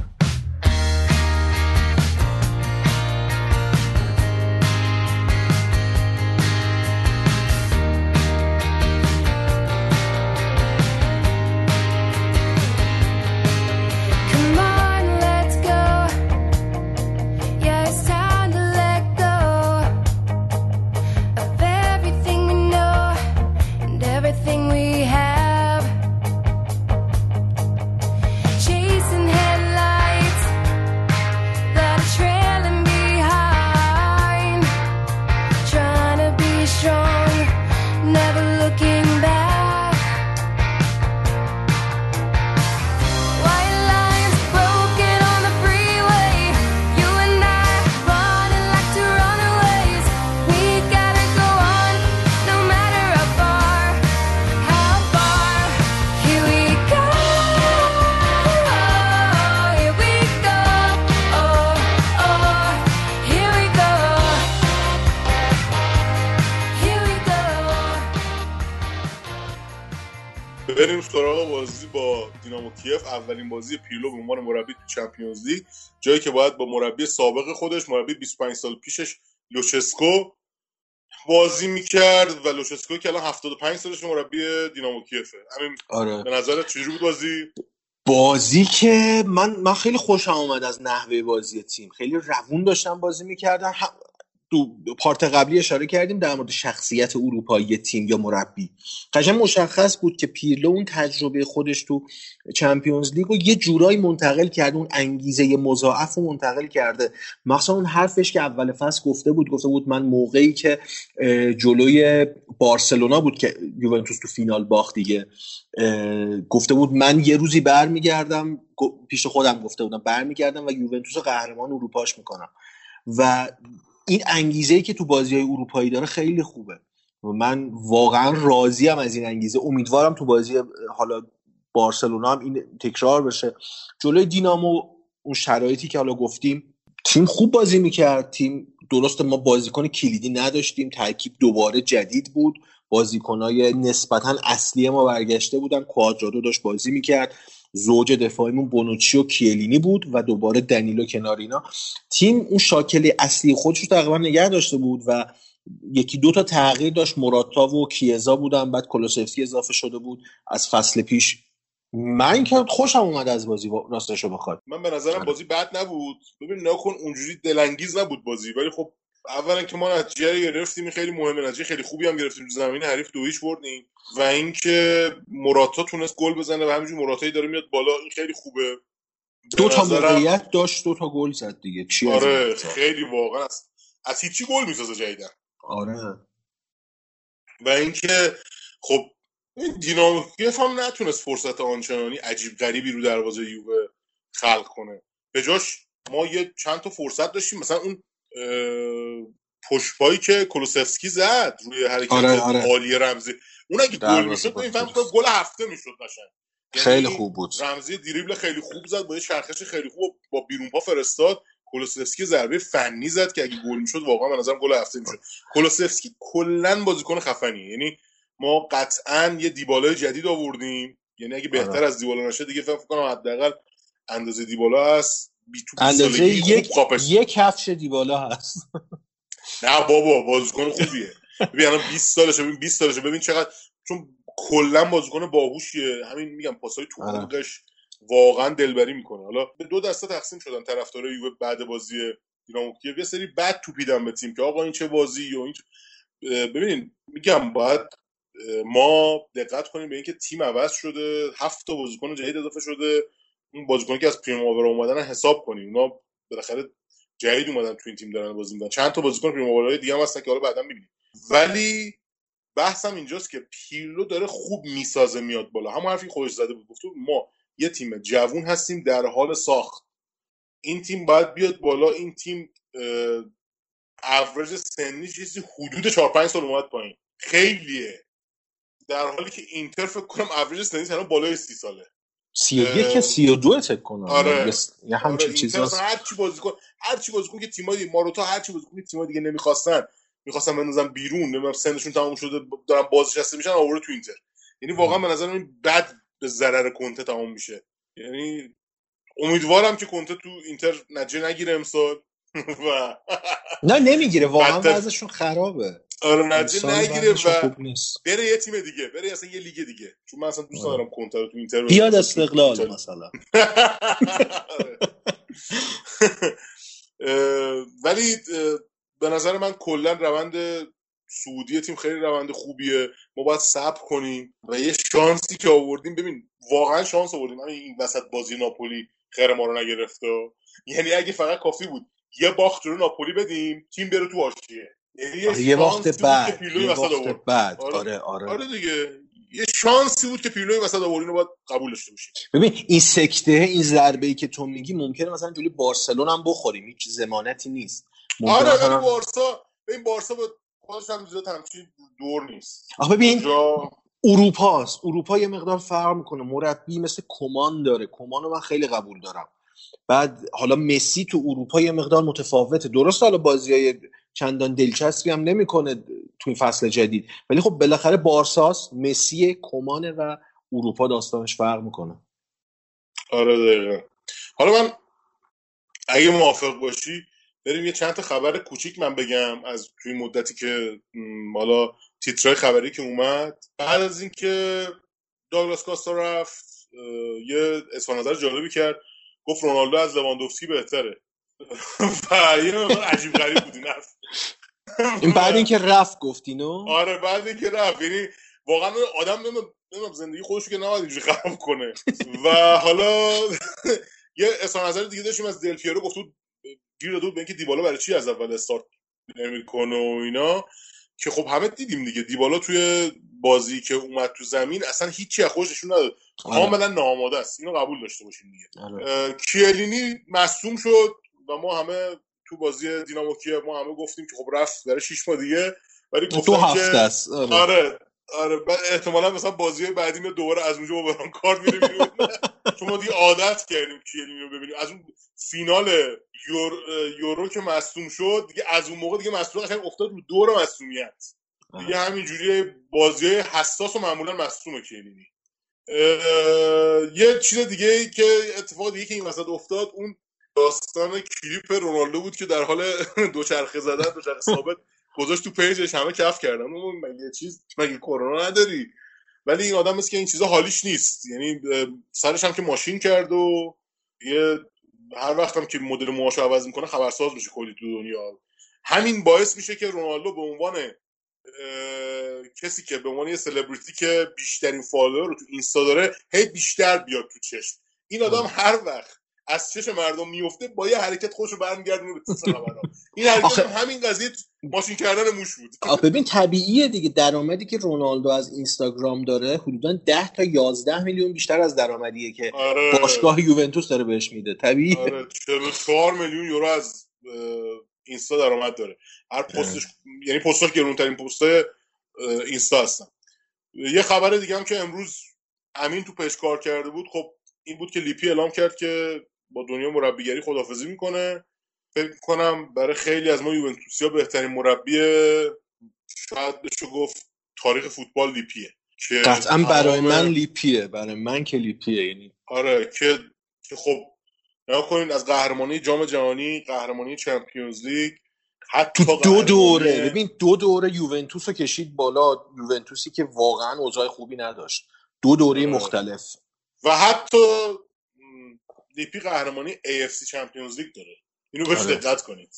بریم سراغ بازی با دینامو کیف. اولین بازی پیرلو به عنوان مربی تو چمپیونز لیگ. جایی که باید با مربی سابق خودش مربی 25 سال پیشش لوچسکو بازی می‌کرد و لوچسکو که الان 75 سالش مربی دینامو کیفه. همین آره. به نظرت چجوری بود بازی؟ بازی که من من خیلی خوشم اومد از نحوه بازی تیم. خیلی روون داشتن بازی می‌کردن دو part قبلی اشاره کردیم در مورد شخصیت اروپایی تیم یا مربی. قشنگ مشخص بود که پیرلو اون تجربه خودش تو چمپیونز لیگ رو یه جورایی منتقل کرده اون انگیزه مضاعف رو منتقل کرده. مخصوصا اون حرفش که اول فصل گفته بود گفته بود من موقعی که جلوی بارسلونا بود که یوونتوس تو فینال باخت دیگه. گفته بود من یه روزی برمیگردم پیش خودم گفته بودم برمیگردم و یوونتوس قهرمان اروپاش می‌کنم. و این انگیزه ای که تو بازی های اروپایی داره خیلی خوبه. و من واقعا راضیم از این انگیزه. امیدوارم تو بازی حالا بارسلونا هم این تکرار بشه. جلوی دینامو اون شرایطی که حالا گفتیم تیم خوب بازی می‌کرد. تیم درست ما بازیکن کلیدی نداشتیم. ترکیب دوباره جدید بود. بازیکنهای نسبتا اصلی ما برگشته بودن. کوادرادو داشت بازی می‌کرد. زوج دفاعیمون بونوچی و کیلینی بود و دوباره دنیلو کنار اینا. تیم اون شاکله اصلی خودش رو تقریبا نگه داشته بود و یکی دو تا تغییر داشت. موراتا و کیزا بودن بعد کلوسفسکی اضافه شده بود. از فصل پیش من که خوشم اومد از بازی با- راستش رو بخواد. من به نظرم آره. بازی بد نبود. ببین نکن اونجوری دلانگیز نبود بازی. ولی خب اولا که ما نتیجه رو گرفتیم خیلی مهمه. نتیجه خیلی خوبی هم گرفتیم تو زمین. حریف دو هیچ بردیم. و اینکه موراتا تونست گل بزنه و همینجور مراتایی داره میاد بالا این خیلی خوبه. به دو تا موقعیت داشت دو تا گل زد دیگه. چی آره؟ خیلی واقعا از, از هیچی گل می‌سازه جدیدن آره. و اینکه خب این دینامو کیف هم نتونست فرصت آنچنانی عجیب غریبی رو دروازه یووه خلق کنه. به جاش ما یه چند تا فرصت داشتیم. مثلا اون اه، پشتبایی که کلوسفسکی زد روی حرکت آره، آره. عالی رمزی. اون اگه گل می‌شد با این فهم درست. گل هفته می‌شد قشنگ. یعنی خیلی خوب بود. رمزی دریبل خیلی خوب زد با یه چرخش خیلی خوب با بیرون پا فرستاد. کولوسفسکی ضربه فنی زد که اگه گل می‌شد واقعا به نظرم گل هفته می‌شد. کولوسفسکی کلا بازیکن خفنی یعنی ما قطعا یه دیبالای جدید آوردیم. یعنی اگه بهتر آره. از دیبالا نشه دیگه فکر کنم حداقل اندازه دیبالا 20 اندازه یک یک کفش دیبالا هست. نه بابا بازیکن خوبیه. ببین الان 20 سالشه ببین 20 سالشه. ببین چقدر چون کلا بازیکن باهوشیه. همین میگم پاسای تو آره. عمقش واقعا دلبری می‌کنه. حالا به دو دسته تقسیم شدن طرفدارای یووه بعد بازی دینامو کیف یه سری بد توپیدن به تیم که آقا این چه بازی و این چه... اه، ببینین میگم باید ما دقت کنیم به اینکه تیم عوض شده هفت تا بازیکن جدید اضافه شده. اون بازیکنی که از پریماورا اومدن حساب کنیم. اونا بالاخره جدید اومدن تو این تیم دارن بازی می‌کنن. چند تا بازیکن پریماورای دیگه هم هستن که حالا بعدا می‌بینیم. ولی بحثم اینجاست که پیرلو داره خوب می‌سازه میاد بالا. همون حرفی خودش زده بود. گفت ما یه تیم جوون هستیم در حال ساخت. این تیم باید بیاد بالا. این تیم اوریج سنی چیزی حدود 4 5 سال اومد پایین. خیلیه. در حالی که اینتر فکر کنم اوریج سنی الان بالای 30 ساله. سی و یک سی و دو فک کنم. آره. یه, آره همچین چیز اینتر اصلا هر چی بازیکن هر چی بازیکن که تیمای ماروتا هر چی بازیکن که تیمای دیگه نمی‌خواستن. می‌خواستن بندازن بیرون. نمی‌دونم سنشون تموم شده دارن بازنشسته میشن آورده تو اینتر. یعنی واقعا به نظر این بد به ضرر کنته تمام میشه. یعنی امیدوارم که کنته تو اینتر نجه نگیره امسال. و نه نمی‌گیره. واقعا. وضعشون خرابه. آره نگیره و بره یه تیم دیگه بره اصلا یه لیگ دیگه چون من اصلا دوست آره. ندارم کنته رو تو اینتر بیاد. استقلال. مثلا آره. ولی به نظر من کلا روند سعودی تیم خیلی روند خوبیه ما باید صبر کنیم و یه شانسی که آوردیم ببین واقعا شانس آوردیم همین این وسط بازی ناپولی خیر ما رو نگرفته یعنی اگه فقط کافی بود یه باخت رو ناپولی بدیم تیم بره تو آره، یه شانسی وقت بعد یه وقت بعد. آره. آره آره, آره دیگه. یه شانسی بود که پیرلوی وسط آورد اینو باید قبول داشته باشیم ببین این سکته این ضربه ای که تو میگی ممکنه مثلا جلوی بارسلون هم بخوریم هیچ ضمانتی نیست. آره مثلا بارسا این بارسا با خودش هم زیاد همچین دور نیست. آخه ببین جا اروپاست. اروپا یه مقدار فرق می‌کنه. مربی مثل کمان داره. کمان رو من خیلی قبول دارم. بعد حالا مسی تو اروپا یه مقدار متفاوته. درست حالا بازی های چندان دلچسبی هم نمی‌کنه تو این فصل جدید. ولی خب بالاخره بارساس مسی کمانه و اروپا داستانش فرق می‌کنه. آره دقیقا. حالا من اگه موافق باشی بریم یه چند تا خبر کوچیک من بگم از توی مدتی که حالا تیترهای خبری که اومد. بعد از اینکه داگلاس کاستا رفت یه اظهار جالبی کرد. گفت رونالدو از لواندوفسکی بهتره. یه عجیب غریب بود این حرف. این بعد اینکه رفت گفتینو آره بعد اینکه رفت. یعنی واقعا آدم نمی‌دونم زندگی خودش که نباید اینجوری خراب کنه. و حالا یه اظهار نظر دیگه داشتیم از دل پیرو گفت بود گیر داده بود به اینکه دیبالا برای چی از اول استارت نمی‌کنه و اینا. که خب همه دیدیم دیگه. دیبالا توی بازی که اومد تو زمین اصلا هیچی از خودش نشون نداد. کاملا ناآماده است. اینو قبول داشته باشیم دیگه. آره. کیلینی مصوم شد. و ما همه تو بازی دینامو کیف ما همه گفتیم که خب رفت برای شیش ماه دیگه ولی دو هفته که است آره. آره آره. احتمالا مثلا بازی بعدی میاد دوباره از اونجا با بران کارت بیرون. چون ما دیگه عادت کردیم کیلینی رو ببینیم. از اون فینال یور... یورو که مصوم شد دیگه از اون موقع دیگه مصوم قشنگ افتاد رو دور مصومیت دیگه همینجوری بازی حساس و معمولا مصومه کیلینی اه، یه چیز دیگه که اتفاق دیگه که این وسط افتاد اون داستان کلیپ رونالدو بود که در حال دوچرخه زدن دوچرخه ثابت گذاشت تو پیجش همه کف کردن. اون مگه چیز مگه کرونا نداری؟ ولی این آدم که این چیزا حالیش نیست. یعنی سرش هم که ماشین کرد و یه هر وقت هم که مدل موهاشو عوض می‌کنه خبرساز میشه کلی تو دنیا. همین باعث میشه که رونالدو به عنوان اه، کسی که به عنوان یه سلبریتی که بیشترین follower رو تو اینستا داره هی بیشتر بیاد تو چشم. این آدم هر وقت از چشم مردم میفته با یه حرکت خوش رو برمیگردونه به این حرکت آخه- همین قضیه ماشین کردن موش بود. ببین طبیعیه دیگه. درآمدی که رونالدو از اینستاگرام داره حدودا 10 تا 11 میلیون بیشتر از درآمدیه که آره. باشگاه یوونتوس داره بهش میده. طبیعیه. آره 44 میلیون یورو از اینستا درآمد داره. هر پستش یعنی پستاش گرونترین پستای اه، اینستا هستن. یه خبر دیگه هم که امروز امین تو پیش کار کرده بود. خب این بود که لیپی اعلام کرد که با دنیا مربیگری خدافزی می‌کنه. فکر کنم برای خیلی از ما یوونتوسیا بهترین مربی شاید بشه گفت تاریخ فوتبال لیپیه. که قطعا برای من لیپیه برای من که لیپیه یعنی. آره که که خب نگاه کنید از قهرمانی جام جهانی قهرمانی چمپیونز لیگ حتی تو دو قهرمانی- دوره ببین دو دوره یوونتوس رو کشید بالا یوونتوسی که واقعا اوضاع خوبی نداشت. دو دوره آره. مختلف. و حتی لیپی قهرمانی AFC Champions League داره. اینو بهش آره. دقت کنید.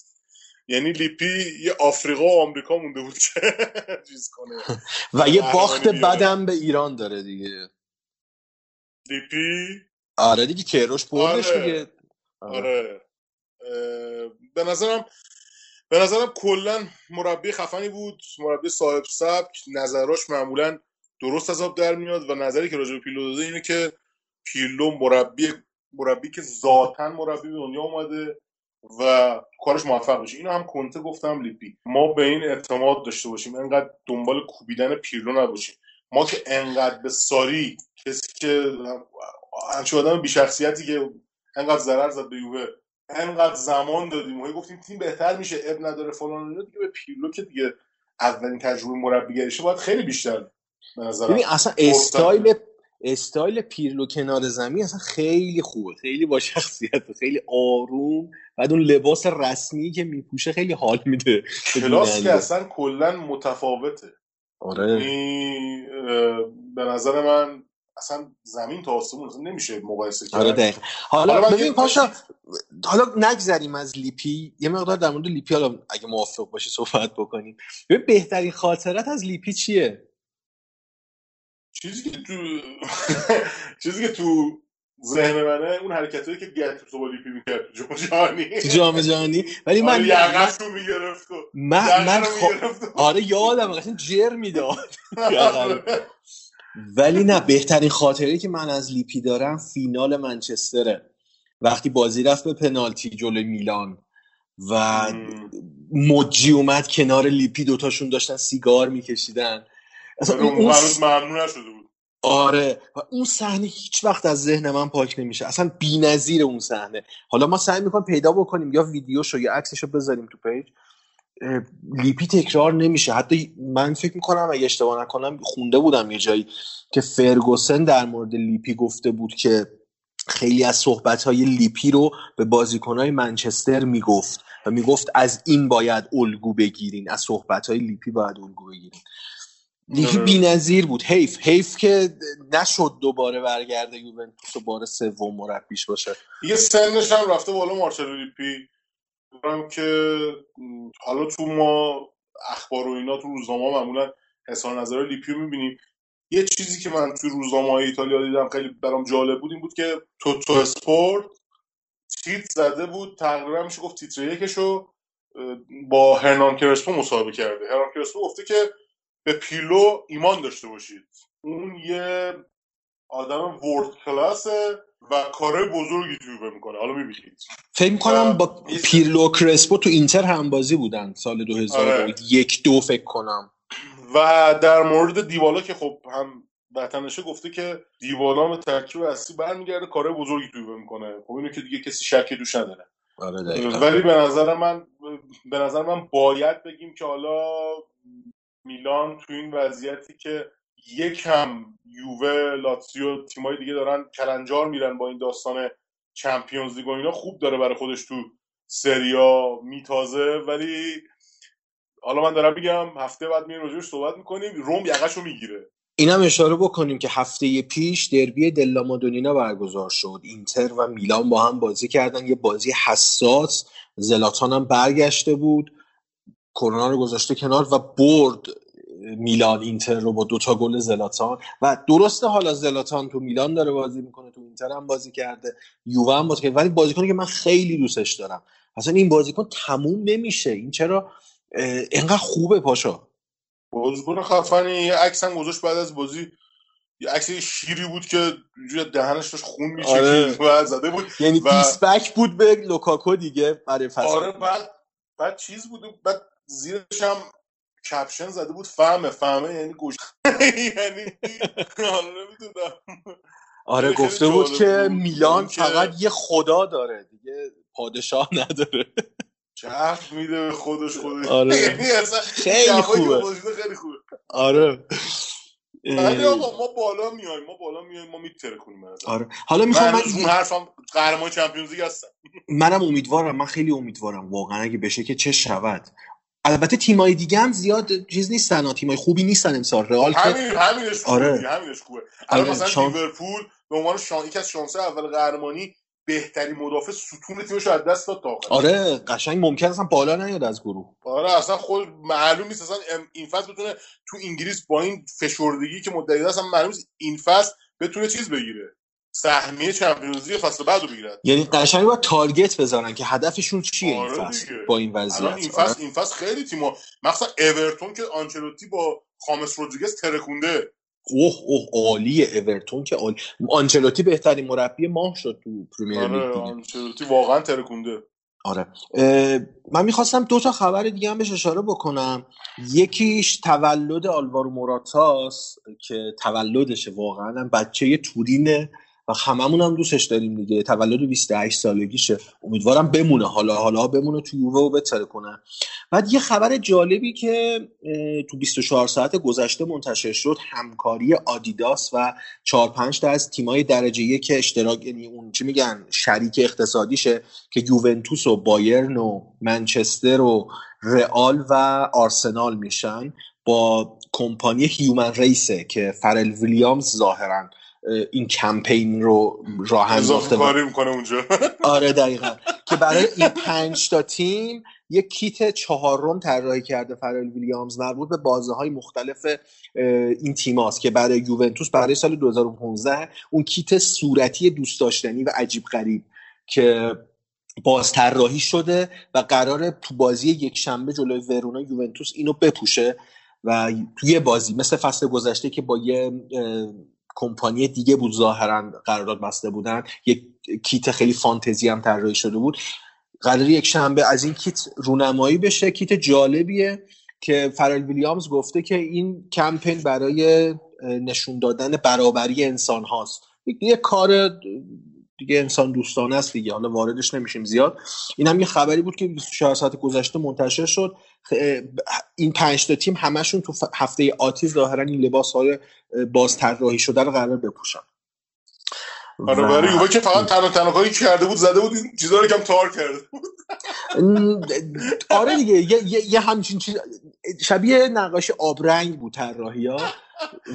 یعنی لیپی یه آفریقا و آمریکا مونده بود که چیز کنه. و یه باخت. بدم به ایران داره دیگه. لیپی؟ آره دیگه کیروش بردش آره. دیگه. آره. اه، به نظرم به نظرم کلا مربی خفنی بود. مربی صاحب سبک. نظراش معمولا درست از آب در میاد و نظری که راجع به پیرلو داده اینه که پیرلو مربی مربی که ذاتا مربی به دنیا اومده و کارش موفق بشه اینو هم کنته گفتم لیپی. ما به این اعتماد داشته باشیم. انقدر دنبال کوبیدن پیرلو نباشیم. ما که انقدر به ساری کسی که همچه آدم بیشخصیتی که انقدر ضرر زد به یووه انقدر زمان دادیم و گفتیم تیم بهتر میشه اب نداره فلان اینا دیگه به پیرلو که دیگه اولین تجربه مربیگریشه باید خیلی بیشتر به ببین اصلا استایل استایل پیرلو کنار زمین اصلا خیلی خوبه خیلی با شخصیت خیلی آروم بعد اون لباس رسمی که میپوشه خیلی حال میده. کلاس که. اصلا کلا متفاوته. آره. یعنی به نظر من اصلا زمین تا آسمون اصلا نمیشه مقایسه کرد. آره دقیقا. حالا ببین یه- پاشا حالا نگذریم از لیپی. یه مقدار در مورد لیپی حالا اگه موافق باشی صحبت بکنیم. ببین بهترین خاطرت از لیپی چیه؟ چیزی که تو چیزی که تو ذهن منه اون حرکتایی که گتوسو با لیپی می‌کرد تو جام جهانی. تو جام جهانی. ولی من آره یقش رو می‌گرفت و من, من و- آره یادم قشنگ جر می‌داد. آره. ولی نه بهترین خاطره که من از لیپی دارم فینال منچستره. وقتی بازی رفت به پنالتی جلوی میلان و. موجی اومد کنار لیپی دوتاشون داشتن سیگار میکشیدن. اصلا اون اون, س- ممنوع نشده بود. آره. و اون صحنه هیچ وقت از ذهن من پاک نمیشه. اصلا بی‌نظیر اون صحنه. حالا ما سعی می‌کنیم پیدا بکنیم یا ویدیوشو یا عکسشو بذاریم تو پیج. لیپی تکرار نمیشه. حتی من فکر می‌کنم اگه اشتباه نکنم خونده بودم یه جایی که فرگوسن در مورد لیپی گفته بود که خیلی از صحبت لیپی رو به بازیکنهای منچستر می‌گفت و می‌گفت از این باید الگو بگیرین. از صحبت لیپی باید الگو بگیرین. لیپی آره. بی‌نظیر بود. حیف. حیف که نشد دوباره برگرده یوونتوس و بار سوم مربیش باشه. دیگه سنش هم رفته بالا مارسلو لیپی که حالا تو ما اخبار و اینا تو روزنامه معمولا اظهار نظر لیپی رو می‌بینیم. یه چیزی که من توی روزنامه های ایتالیا دیدم خیلی برام جالب بود این بود که توتو اسپورت تیتر زده بود تقریبا میشه گفت تیتر یکشو با هرنان کرسپو مصاحبه کرده. هرنان کرسپو گفته که به پیلو ایمان داشته باشید. اون یه آدم ورد کلاسه و کارهای بزرگی توی می‌کنه. حالا می‌بینید. فکر می‌کنم آه، با پیرلو و کرسپو تو اینتر هم بازی بودن سال 2000 آره. یک دو فکر کنم. و در مورد دیوالا که خب هم وطنشه گفته که دیوالا به ترکیب اصلی برمیگرده کارهای بزرگی توی می‌کنه. خب اینو که دیگه کسی شکی دوش نداره. آره. ولی به نظر من به نظر من باید بگیم که حالا میلان تو این وضعیتی که یکم یووه لاتسیو تیمای دیگه دارن کلنجار میرن با این داستان چمپیونز لیگ و اینا خوب داره برای خودش تو سریا میتازه. ولی حالا من دارم میگم هفته بعد میریم راجعش صحبت می‌کنیم روم یقشو می‌گیره. اینم اشاره بکنیم که هفته پیش دربی دلا مادونینا برگزار شد. اینتر و میلان با هم بازی کردن. یه بازی حساس زلاتان هم برگشته بود. کرونا رو گذاشته کنار و برد میلان اینتر رو با دوتا گل زلاتان. و درسته حالا زلاتان تو میلان داره بازی می‌کنه تو اینتر هم بازی کرده یووه هم بازی کرده. ولی بازیکنی که من خیلی دوستش دارم. اصلا این بازیکن تموم نمیشه. این چرا؟ انقدر خوبه پاشا. بازیکن خفنی. یه عکس هم گذاشت بعد از بازی. یه عکس شیری بود که اینجوری دهنش داشت خون میچکید آره. و زده بود. یعنی و- پیسبک بود به لوکاکو دیگه برای فصل آره بعد بعد چیز بود. بعد زیرش هم کپشن زده بود فهمه فهمه یعنی گوش. یعنی حالا نمی‌دونم. آره گفته بود که. میلان فقط یه خدا داره دیگه پادشاه نداره. جهت میده به خودش خودش. آره. یعنی خیلی خوبه. خیلی خوبه. آره. ولی آقا ما بالا میایم ما بالا میایم ما میترکونیم. آره. حالا می‌خوام من اون حرفم قهرمان چمپیونز لیگ هستم. منم امیدوارم من خیلی امیدوارم. واقعا اگه بشه که چه شود. البته تیمای دیگه هم زیاد چیز نیستن. تیمای خوبی نیستن امسال رئال که همین همینش خوبه آره. همینش خوبه آره، مثلا شان- لیورپول به عنوان شان... یکی از شانس اول قهرمانی بهترین مدافع ستون تیمش از دست داد تا آخر آره قشنگ ممکن اصلا بالا نیاد از گروه آره اصلا خود معلوم نیست اصلا این فصل بتونه تو انگلیس با این فشردگی که مدعی اصلا معلوم نیست این فصل بتونه چیز بگیره سهمیه چمپیونز لیگ فصل بعد رو بگیرد. یعنی قشنگ باید تارگت بزنن که هدفشون چیه این آره فصل دیگه. با این وضعیت این. فصل این فصل خیلی تیم‌ها مثلا اورتون که آنچلوتی با خامس رودریگز ترکونده. اوه اوه عالیه اورتون که عالی. آنچلوتی بهترین مربی ماه شد تو پرمیر لیگ آره آنچلوتی واقعا ترکونده. آره. من می‌خواستم دو تا خبر دیگه هم بهش اشاره بکنم. یکیش تولد آلوارو موراتاس که تولدشه واقعا هم بچه تورینه. و هممون هم دوستش داریم دیگه. تولد 28 سالگیشه. امیدوارم بمونه. حالا حالا بمونه تو یووه و بتره کنه. بعد یه خبر جالبی که تو 24 ساعت گذشته منتشر شد همکاری آدیداس و 4 5 تا از تیمای درجه یک اشتراک یعنی اون چی میگن شریک اقتصادیشه که یوونتوس و بایرن و منچستر و رئال و آرسنال میشن با کمپانی هیومن ریسه که فرل ویلیامز ظاهرا این کمپین رو راه انداخته کاری می‌کنه اونجا. آره دقیقا. که برای این پنج تا تیم یک کیت چهارم طراحی کرده فرال ویلیامز مربوط به بازه های مختلف این تیماست که برای یوونتوس برای سال 2015 اون کیت صورتی دوست داشتنی و عجیب غریب که باز طراحی شده و قرار تو بازی یک شنبه جلوی ورونا یوونتوس اینو بپوشه و توی بازی مثل فصل گذشته که با یه کمپانی دیگه بود ظاهرا قرارداد بسته بودن. یک کیت خیلی فانتزی هم طراحی شده بود. قرار یک شنبه از این کیت رونمایی بشه. کیت جالبیه که فرال ویلیامز گفته که این کمپین برای نشون دادن برابری انسان هاست. یک کار دیگه انسان دوستانه است دیگه. حالا واردش نمیشیم زیاد. این هم یه خبری بود که 24 ساعت گذشته منتشر شد. این پنج تا تیم همشون تو هفته آتی ظاهرا این لباس های باز طراحی شده رو قرار بپوشن. آره برای یووه که فقط تنها تنها کاری که کرده بود زده بود این چیزا رو کم تار کرده بود. آره دیگه یه, یه, یه همچین چیز شبیه نقاشی آبرنگ بود طراحی ها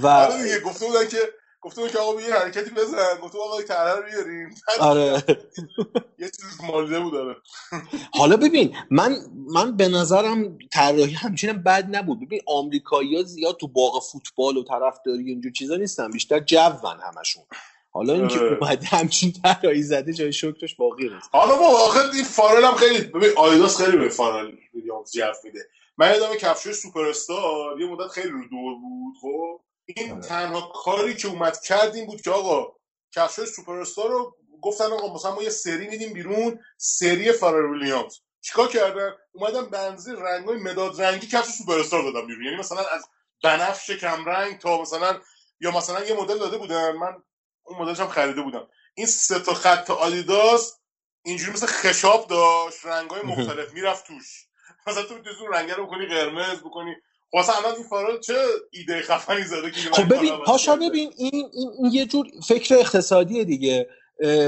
و آره دیگه گفته بودن که گفته که آقا یه حرکتی بزن. گفته آقا طرح رو بیاریم. آره. یه چیز مالیده بود آره. حالا ببین من من به نظرم طراحی همچین بد نبود. ببین آمریکایی‌ها زیاد تو باغ فوتبال و طرفداری اینجور چیزا نیستن بیشتر جون همشون. حالا اینکه آره. اومده همچین طراحی زده جای شکرش باقیه. حالا با واقعا این فارل هم خیلی ببین آدیداس خیلی به فارل ویلیامز جو میده. من یادم کفشای سوپر استار یه مدت خیلی رو دور بود خب؟ این تنها کاری که اومد کرد این بود که آقا کفشای سوپر رو گفتن آقا مثلا ما یه سری میدیم بیرون سری فارل ویلیامز. چیکار کردن؟ اومدن بنزی رنگای مداد رنگی کفش سوپر استار دادن بیرون. یعنی مثلا از بنفش کم رنگ تا مثلا یا مثلا یه مدل داده بودن. من اون مدلش هم خریده بودم. این سه تا خط آدیداس اینجوری مثل خشاب داشت رنگای مختلف می‌رفت توش. مثلا تو می‌تونی اون رنگه رو بکنی قرمز بکنی. مثلا الان این چه ایده خفنی زده که خب ببین پاشا ببین این, این, این یه جور فکر اقتصادیه دیگه.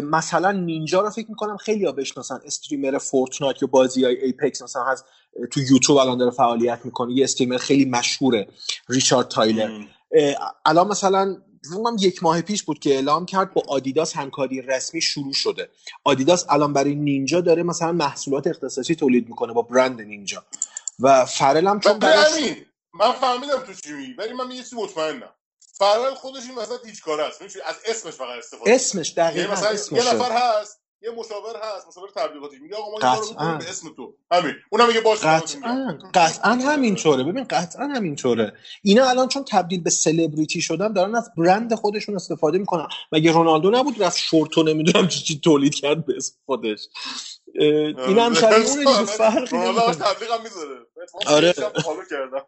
مثلا نینجا رو فکر می‌کنم خیلی ها بشناسن. streamer فورتنایت یا بازی های ایپکس مثلا هست تو یوتیوب الان داره فعالیت می‌کنه. یه streamer خیلی مشهوره ریچارد تایلر. الان فکر کنم یک ماه پیش بود که اعلام کرد با آدیداس همکاری رسمی شروع شده. آدیداس الان برای نینجا داره مثلا محصولات اختصاصی تولید می‌کنه با برند نینجا. و فرل هم چون براش همین. من فهمیدم تو چی میگی ولی من یه چیزی مطمئنم. فرال خودش این مثلا هیچ کاره است. چی؟ از اسمش فقط استفاده اسمش. دقیقا یعنی مثلا اسمشه. یه نفر هست یه مشاور هست مشاور تبلیغاتی. میگه آقا ما قطعاً. به اسم تو. همین. اونم میگه باشه. قطعا قطعا همینطوره ببین قطعا همینطوره اینا الان چون تبدیل به سلبریتی شدن دارن از برند خودشون استفاده می‌کنن. مگه رونالدو نبود رفت شورتو نمی‌دونم چی چی تولید کرد به اسم خودش. این هم شبیه اونه دیگه فرقی نمی‌کنه. تبلیغ هم می‌ذاره آره. کردم.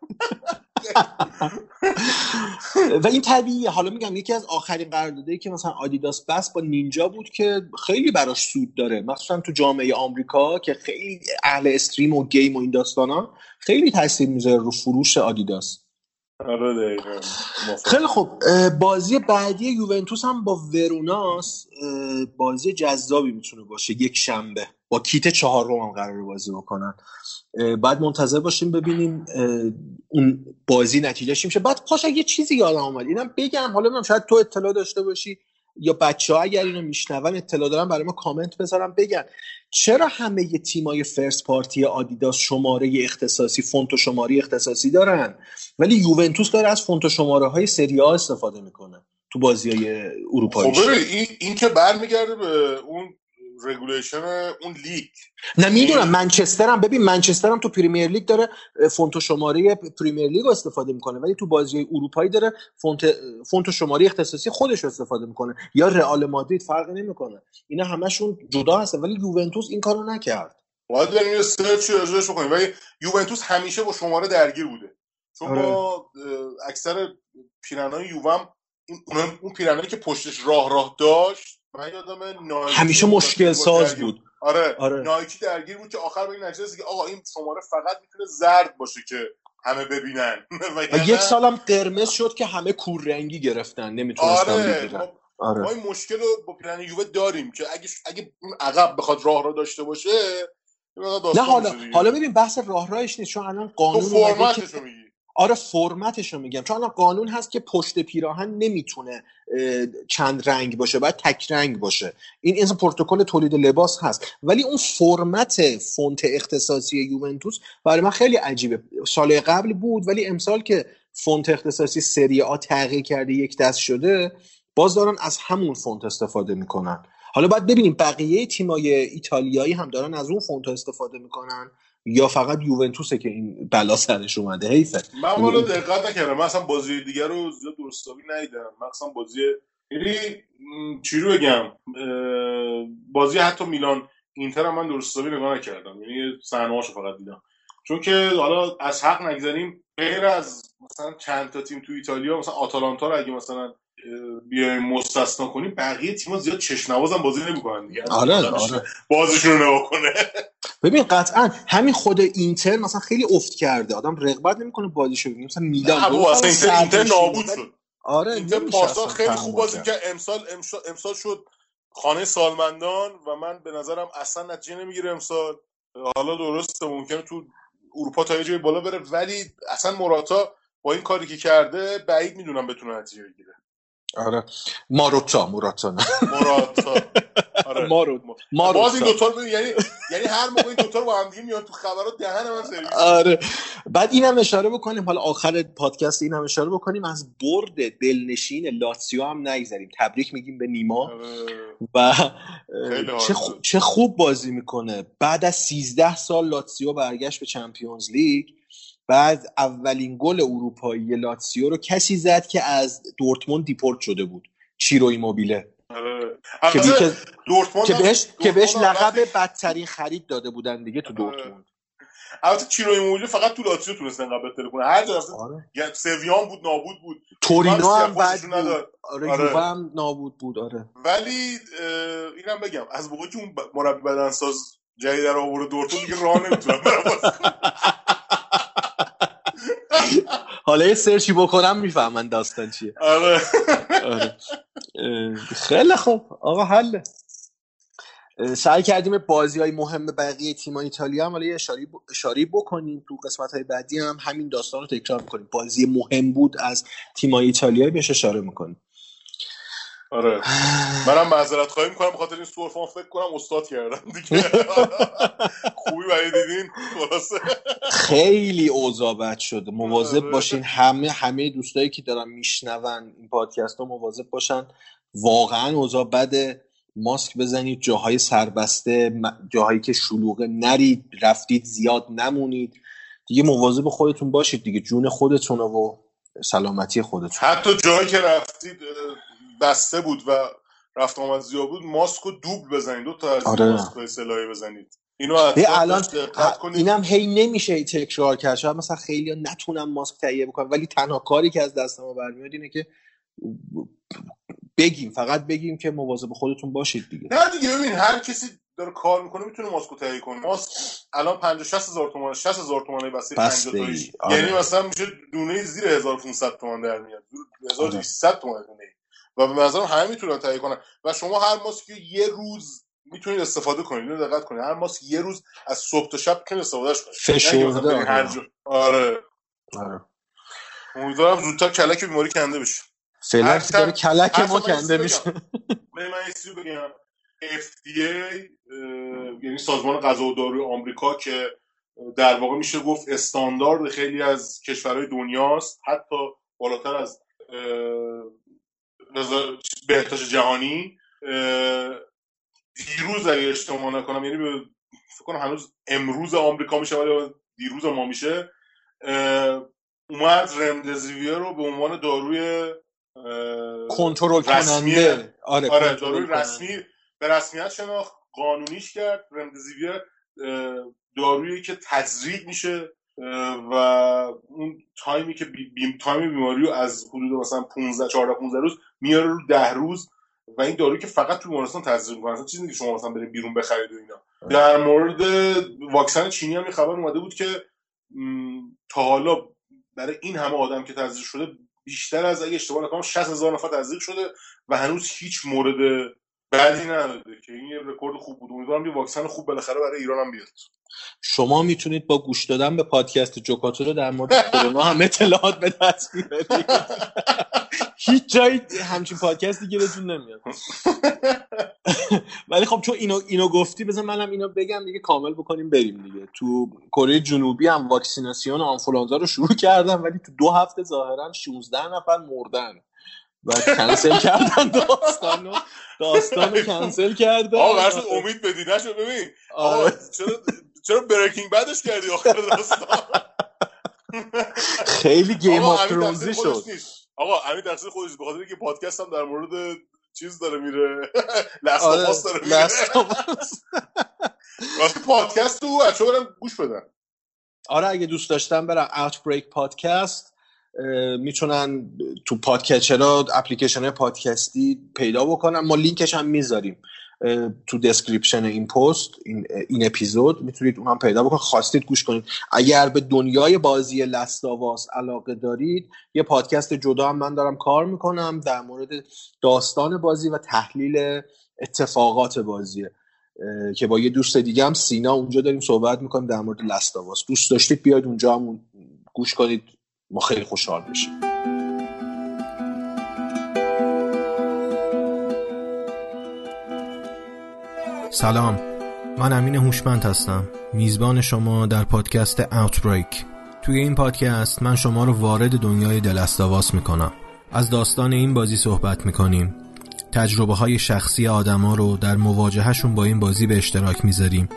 و این طبیعیه. حالا میگم یکی از آخرین قراردادایی که مثلا آدیداس بس با نینجا بود که خیلی براش سود داره. مخصوصا تو جامعه آمریکا که خیلی اهل استریم و گیم و این داستانا خیلی تاثیر می‌ذاره رو فروش آدیداس. آره. خیلی اه، بازی بعدی یوونتوس هم با وروناس بازی جذابی می‌تونه باشه یک شنبه. با کیت چهارم هم قرار بازی بکنن. بعد منتظر باشیم ببینیم اون بازی نتیجه میشه. بعد پاشا یه چیزی یادم اومد اینم بگم حالا نمی‌دونم شاید تو اطلاع داشته باشی یا بچه ها اگر اینو میشنون اطلاع دارن برای ما کامنت بذارن بگن چرا همه تیمای first party آدیداس شماره اختصاصی فونت و شماره اختصاصی دارن؟ ولی یوونتوس داره از فونت و شماره های سری آ استفاده می‌کنه تو بازی های خب اروپاییش ببین این, این که برمیگرده به اون regulation اون لیگ. نه می‌دونم. منچستر هم ببین منچستر هم تو Premier League داره فونت و شماره Premier League رو استفاده می‌کنه ولی تو بازی اروپایی داره فونت فونت و شماره اختصاصی خودش رو استفاده می‌کنه. یا رئال مادرید فرقی نمی‌کنه. اینا همشون جدا هستن ولی یوونتوس این کارو نکرد. باید بریم یه سرچی راجعش بکنیم. ولی یوونتوس همیشه با شماره درگیر بوده. چون آره. با اکثر پیرنهای یووم اون پیرنهایی که پشتش راه راه داشت من یادم نایکی همیشه مشکل ساز بود. آره, آره. نایکی درگیر بود که آخر به این نتیجه که آقا این شماره فقط می‌تونه زرد باشه که همه ببینن. و یک سالم قرمز شد که همه کوررنگی گرفتن نمی‌تونستن آره بگیرن. آره. ما این مشکل رو با پیرن یووه داریم که اگه اگه اون عقب بخواد راه را داشته باشه نه حالا. حالا ببین بحث راه راهش نیست چون الان تو قانون که فرمتش میگی. آره فرمتش رو میگم. چون قانون هست که پشت پیراهن نمی‌تونه چند رنگ باشه باید تک رنگ باشه. این این پروتکل تولید لباس هست. ولی اون فرمت فونت اختصاصی یوونتوس برای من خیلی عجیبه. سال قبل بود ولی امسال که فونت اختصاصی سری آ تغییر کرده یک دست شده باز دارن از همون فونت استفاده می‌کنن. حالا باید ببینیم بقیه تیمای ایتالیایی هم دارن از اون فونت استفاده می‌کنن. یا فقط یوونتوسه که این بلا سرش اومده؟ حیفه. من یعنی والا این- دقت نکردم. من اصلا بازی دیگر رو زیاد درستابی ندیدم. من اصلا بازی یعنی چی رو بگم؟ بازی حتی میلان اینتر هم من درستابی نگاه نکردم. یعنی صحنه فقط دیدم. چون که حالا از حق نگذاریم غیر از مثلا چند تا تیم تو ایتالیا مثلا آتالانتا رو اگه مثلا بیایم مستثنا کنیم بقیه تیم‌ها زیاد چشم نوازم بازی نمی‌کنن دیگه. آره آره. بازیشون رو نگاه کنه. ببین قطعا همین خود اینتر مثلا خیلی افت کرده. آدم رغبت نمی‌کنه بازیشو ببینه. مثلا میلان اصلا اینتر, اینتر نابود بود. شد. آره اینتر پارسال خیلی خوب بازی کرد. امسال امسال, شد خانه سالمندان و من به نظرم اصلا نتیجه نمی‌گیره امسال. حالا درسته ممکنه تو اروپا تا یه جای بالا بره ولی اصلا موراتا با این کاری که کرده بعید می‌دونم بتونه نتیجه بگیره. آره. ماروتا موراتا نه. موراتا آره. مارو باز این ماروتا. دوتا رو یعنی یعنی هر موقع این دوتا رو با هم دیگه میان تو خبرات دهن من سرویس آره. بعد اینم اشاره بکنیم حالا آخر پادکست اینم اشاره بکنیم از برد دلنشین لاتسیو هم نگذریم. تبریک میگیم به نیما. آره. و چه, خو- چه خوب بازی می‌کنه. بعد از 13 سال لاتسیو برگشت به چمپیونز لیگ. بعد اولین گل اروپایی لاتسیو رو کسی زد که از دورتموند دیپورت شده بود چیرو ایموبیله. که, که, بهش که بهش لقب بدترین خرید داده بودن دیگه تو. دورتموند البته چیرو ایموبیله فقط تو لاتزیو تونست انقدر بهتر کنه هر جا آره. یا سویان بود نابود بود تورینو هم بد بود. آره, آره. هم نابود بود آره ولی اینم بگم از موقعی که اون مربی بدنساز جدید رو آورده دورتموند دیگه راه نمی‌تونم. حالا یه سرچی بکنم می‌فهمن داستان چیه. آره. آره. خیلی خوب. آقا حله سعی کردیم بازی های مهم بقیه تیم ایتالیا هم حالا یه. اشاری بکنیم. تو قسمت های بعدی هم همین داستان رو تکرار می‌کنیم. بازی مهم بود از تیم ایتالیایی بهش اشاره می‌کنیم. آره. منم معذرت خواهی می‌کنم بخاطر این سورفان فکر کنم استاد کردم دیگه. خوبی برای دیدین؟ خلاصه خیلی اوضاع بد شده مواظب آره. باشین. همه همه دوستایی که دارن میشنون این پادکست ها مواظب باشن. واقعا اوضاع بده. ماسک بزنید. جاهای سربسته جاهایی که شلوغه نرید. رفتید زیاد نمونید. دیگه مواظب خودتون باشید دیگه. جون خودتون و سلامتی خودتون. حتی جایی که رفتید بسته بود و رفت آمد زیاد بود ماسک رو دوبل بزنید. دو تا از آره. ماسک بزنید. اینو الان اینم هی نمیشه هی تکرار کرد. شاید مثلا خیلی نتونم ماسک تهیه بکنم ولی تنها کاری که از دست ما برمیاد اینه که بگیم فقط بگیم که مواظب خودتون باشید دیگه. نه دیگه ببین هر کسی داره کار می‌کنه می‌تونه ماسک تهیه کنه. ماسک الان 50 60 هزار تومان 60 هزار تومانه بسته 50 بسته ای. تاییش آره. یعنی مثلا میشه دونه زیر 1200 تومان در میاد. 1200 تومان دونه. و به نظرم همه می‌تونن تهیه کنن. و شما هر ماسکی یه روز می‌تونید استفاده کنید اینو دقت کنید. هر ماسک یه روز از صبح تا شب می‌تونید استفادهش کنید. فشرده، هر آره. آره. آره. امیدوارم زودتر کلک بیماری کنده بشه فعلا که داره کلک ما کنده میشه. من من بگم. FDA یعنی سازمان غذا و داروی آمریکا که در واقع میشه گفت استاندارد خیلی از کشورهای دنیاست حتی بالاتر از بهداشت جهانی دیروز اگه اشتباه نکنم یعنی به فکر کنم هنوز امروز آمریکا میشه ولی دیروز ما میشه. اومد رمدزیویر رو به عنوان داروی کنترل رسمی- کننده. آره, آره داروی. رسمی به رسمیت شناخت قانونیش کرد. رمدزیویر دارویی که تزریق میشه. و اون time ی که بی بیم time بیماری رو از حدود مثلا 15 14 15 روز میاره رو 10 روز و این دارویی که فقط تو بیمارستان تزریق می‌کنه اصلا چیزی که شما مثلا برید بیرون بخرید و اینا. در مورد واکسن چینی هم خبر اومده بود که تا حالا برای این همه آدم که تزریق شده بیشتر از اگه اشتباه نکنم 60 هزار نفر تزریق شده و هنوز هیچ مورد بدی نداده که این یه رکورد خوب بود. امیدوارم یه واکسن خوب بالاخره برای ایران هم بیاد. شما می‌تونید با گوش دادن به پادکست جوکاتو در مورد کرونا هم اطلاعات به دست بیارید. هیچ جایی همچین پادکستی گیرتون نمیاد. ولی خب چون اینو اینو گفتی بذار منم اینو بگم دیگه کامل بکنیم بریم دیگه. تو کره جنوبی هم واکسیناسیون آنفولانزا رو شروع کردن ولی تو دو هفته ظاهرا 16 نفر مردن. و کنسل کردن داستانو داستانو کنسل کردن. آقا شد امید بدی. نشد ببین. آقا آره. چرا چرا Breaking Bad ش کردی آخر داستان؟ خیلی Game of Thrones ی شد. آقا امین تقصیر خودش به خاطر اینکه پادکست هم در مورد چیز داره میره. Lost آره داره میره. واسه پادکست رو بچه‌ها برن گوش بدن آره اگه دوست داشتن برن Outbreak پادکست اه، می‌تونن تو podcatcher ها اپلیکیشن پادکستی پیدا بکنن. ما لینکش هم می‌ذاریم تو دسکریپشن این پست این, این اپیزود. می‌تونید اونم پیدا بکنید. خواستید گوش کنید. اگر به دنیای بازی لستاواس علاقه دارید یه پادکست جدا هم من دارم کار می‌کنم در مورد داستان بازی و تحلیل اتفاقات بازیه اه، که با یه دوست دیگه هم سینا اونجا داریم صحبت می‌کنیم در مورد لستاواس دوست داشتید بیاید اونجا هم گوش کنید. ما خیلی خوشحال میشیم. سلام. من امین هوشمند هستم. میزبان شما در پادکست اوتبریک توی این پادکست من شما رو وارد دنیای دلستاواس می‌کنم. از داستان این بازی صحبت می‌کنیم. تجربه های شخصی آدما رو در مواجهشون با این بازی به اشتراک می‌ذاریم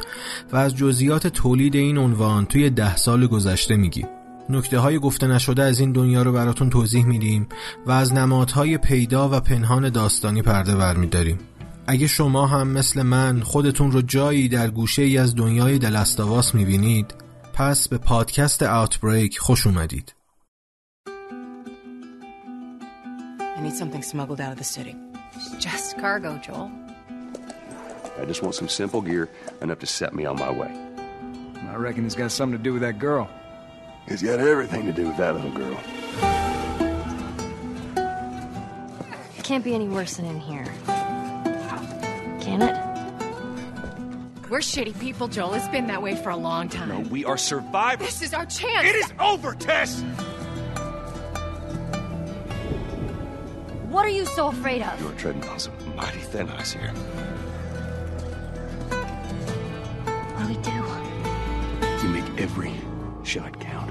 و از جزئیات تولید این عنوان توی ده سال گذشته میگیم. نکته های گفته نشده از این دنیا رو براتون توضیح میدیم و از نمادهای پیدا و پنهان داستانی پرده برمیداریم اگه شما هم مثل من خودتون رو جایی در گوشه ای از دنیای دلستاواس می‌بینید پس به پادکست اوتبریک خوش اومدید I need something smuggled out of the city. Just cargo, Joel. I just want some simple gear enough to set me on my way. I reckon it's got something to do with that girl. It's got everything to do with that little girl. It can't be any worse than in here. Can it? We're shitty people, Joel. It's been that way for a long time. No, we are survivors. This is our chance. It is over, Tess! What are you so afraid of? You're treading on some mighty thin ice here. What do we do? You make every shot count.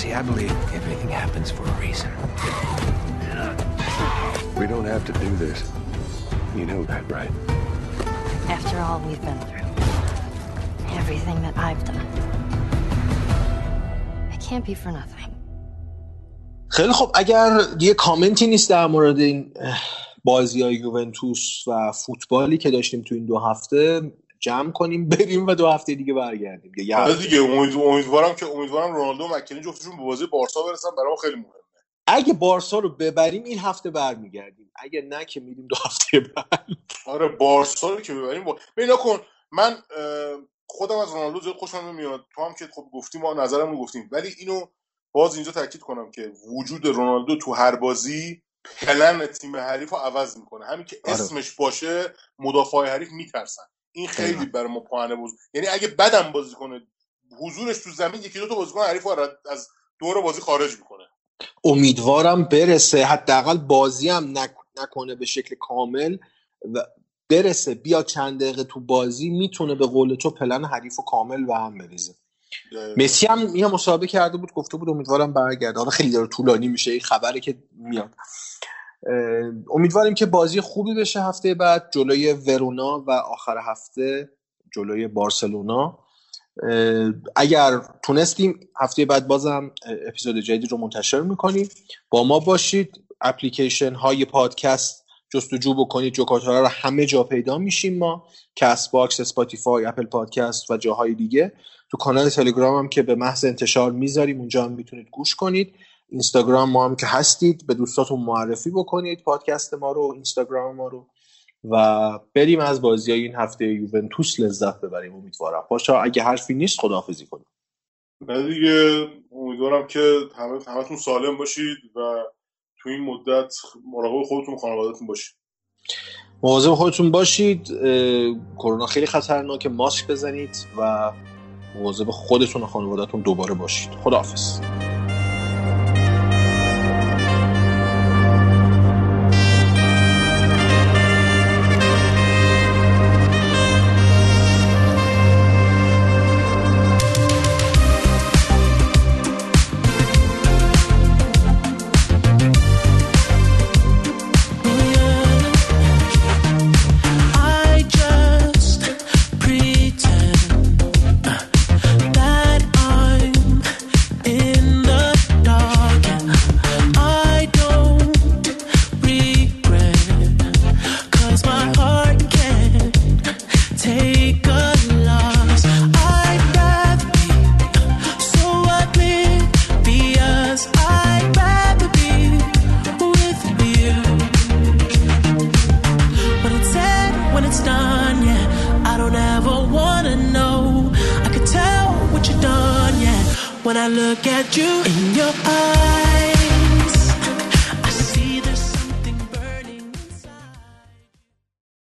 See, I believe everything happens for a reason. We don't have to do this. You know that, right? After all we've been through. Everything that I've done. It can't be for nothing. خیلی خب اگر یه کامنتی نیست در مورد این بازی های یوونتوس و فوتبالی که داشتیم تو این دو هفته جمع کنیم بریم و دو هفته دیگه برگردیم. یه آره هفته. دیگه امید امیدوارم که امیدوارم رونالدو و مکنی جفتشون به بازی بارسا برسن برام خیلی مهمه. اگه بارسا رو ببریم این هفته برمیگردیم. اگه نه که میریم دو هفته بعد. آره بارسا رو که ببریم. با... ببین کن من خودم از رونالدو زیاد خوشم نمیاد. تو هم که خب گفتی ما نظرمون گفتیم. ولی اینو باز اینجا تاکید کنم که وجود رونالدو تو هر بازی پلن تیم حریف رو عوض می‌کنه. همین که آره. اسمش باشه مدافع حریف میترسن. این خیلی. برای ما پوانه بود یعنی اگه بدم بازی کنه حضورش تو زمین یکی دو تا بازیکن حریف از دور بازی خارج می‌کنه. امیدوارم برسه. حداقل بازی هم نک- نکنه به شکل کامل و برسه. بیا چند دقیقه تو بازی می‌تونه به قول تو پلن حریف و کامل و هم بریزه. مسی هم یه مسابقه کرده بود گفته بود امیدوارم برگرده. حالا خیلی داره طولانی میشه. این خبره که میاد. امیدواریم که بازی خوبی بشه هفته بعد جلوی ورونا و آخر هفته جلوی بارسلونا. اگر تونستیم هفته بعد بازم اپیزود جدید رو منتشر می‌کنیم. با ما باشید. اپلیکیشن های پادکست جستجو بکنید. جوکاتارا رو همه جا پیدا میشیم ما. Castbox Spotify Apple Podcast و جاهای دیگه. تو کانال تلگرام هم که به محض انتشار می‌ذاریم اونجا هم می‌تونید گوش کنید. اینستاگرام ما هم که هستید به دوستاتون معرفی بکنید پادکست ما رو اینستاگرام ما رو و بریم از بازی های این هفته یوونتوس لذت ببریم. امیدوارم. باشه اگه حرفی نیست خداحافظی کنیم. نه دیگه امیدوارم که همه همتون سالم باشید و تو این مدت مراقب خودتون خانوادهتون باشید. مواظب خودتون باشید. کرونا خیلی خطرناکه ماسک بزنید و مواظب خودتون و خانوادهتون دوباره باشید. خداحافظ.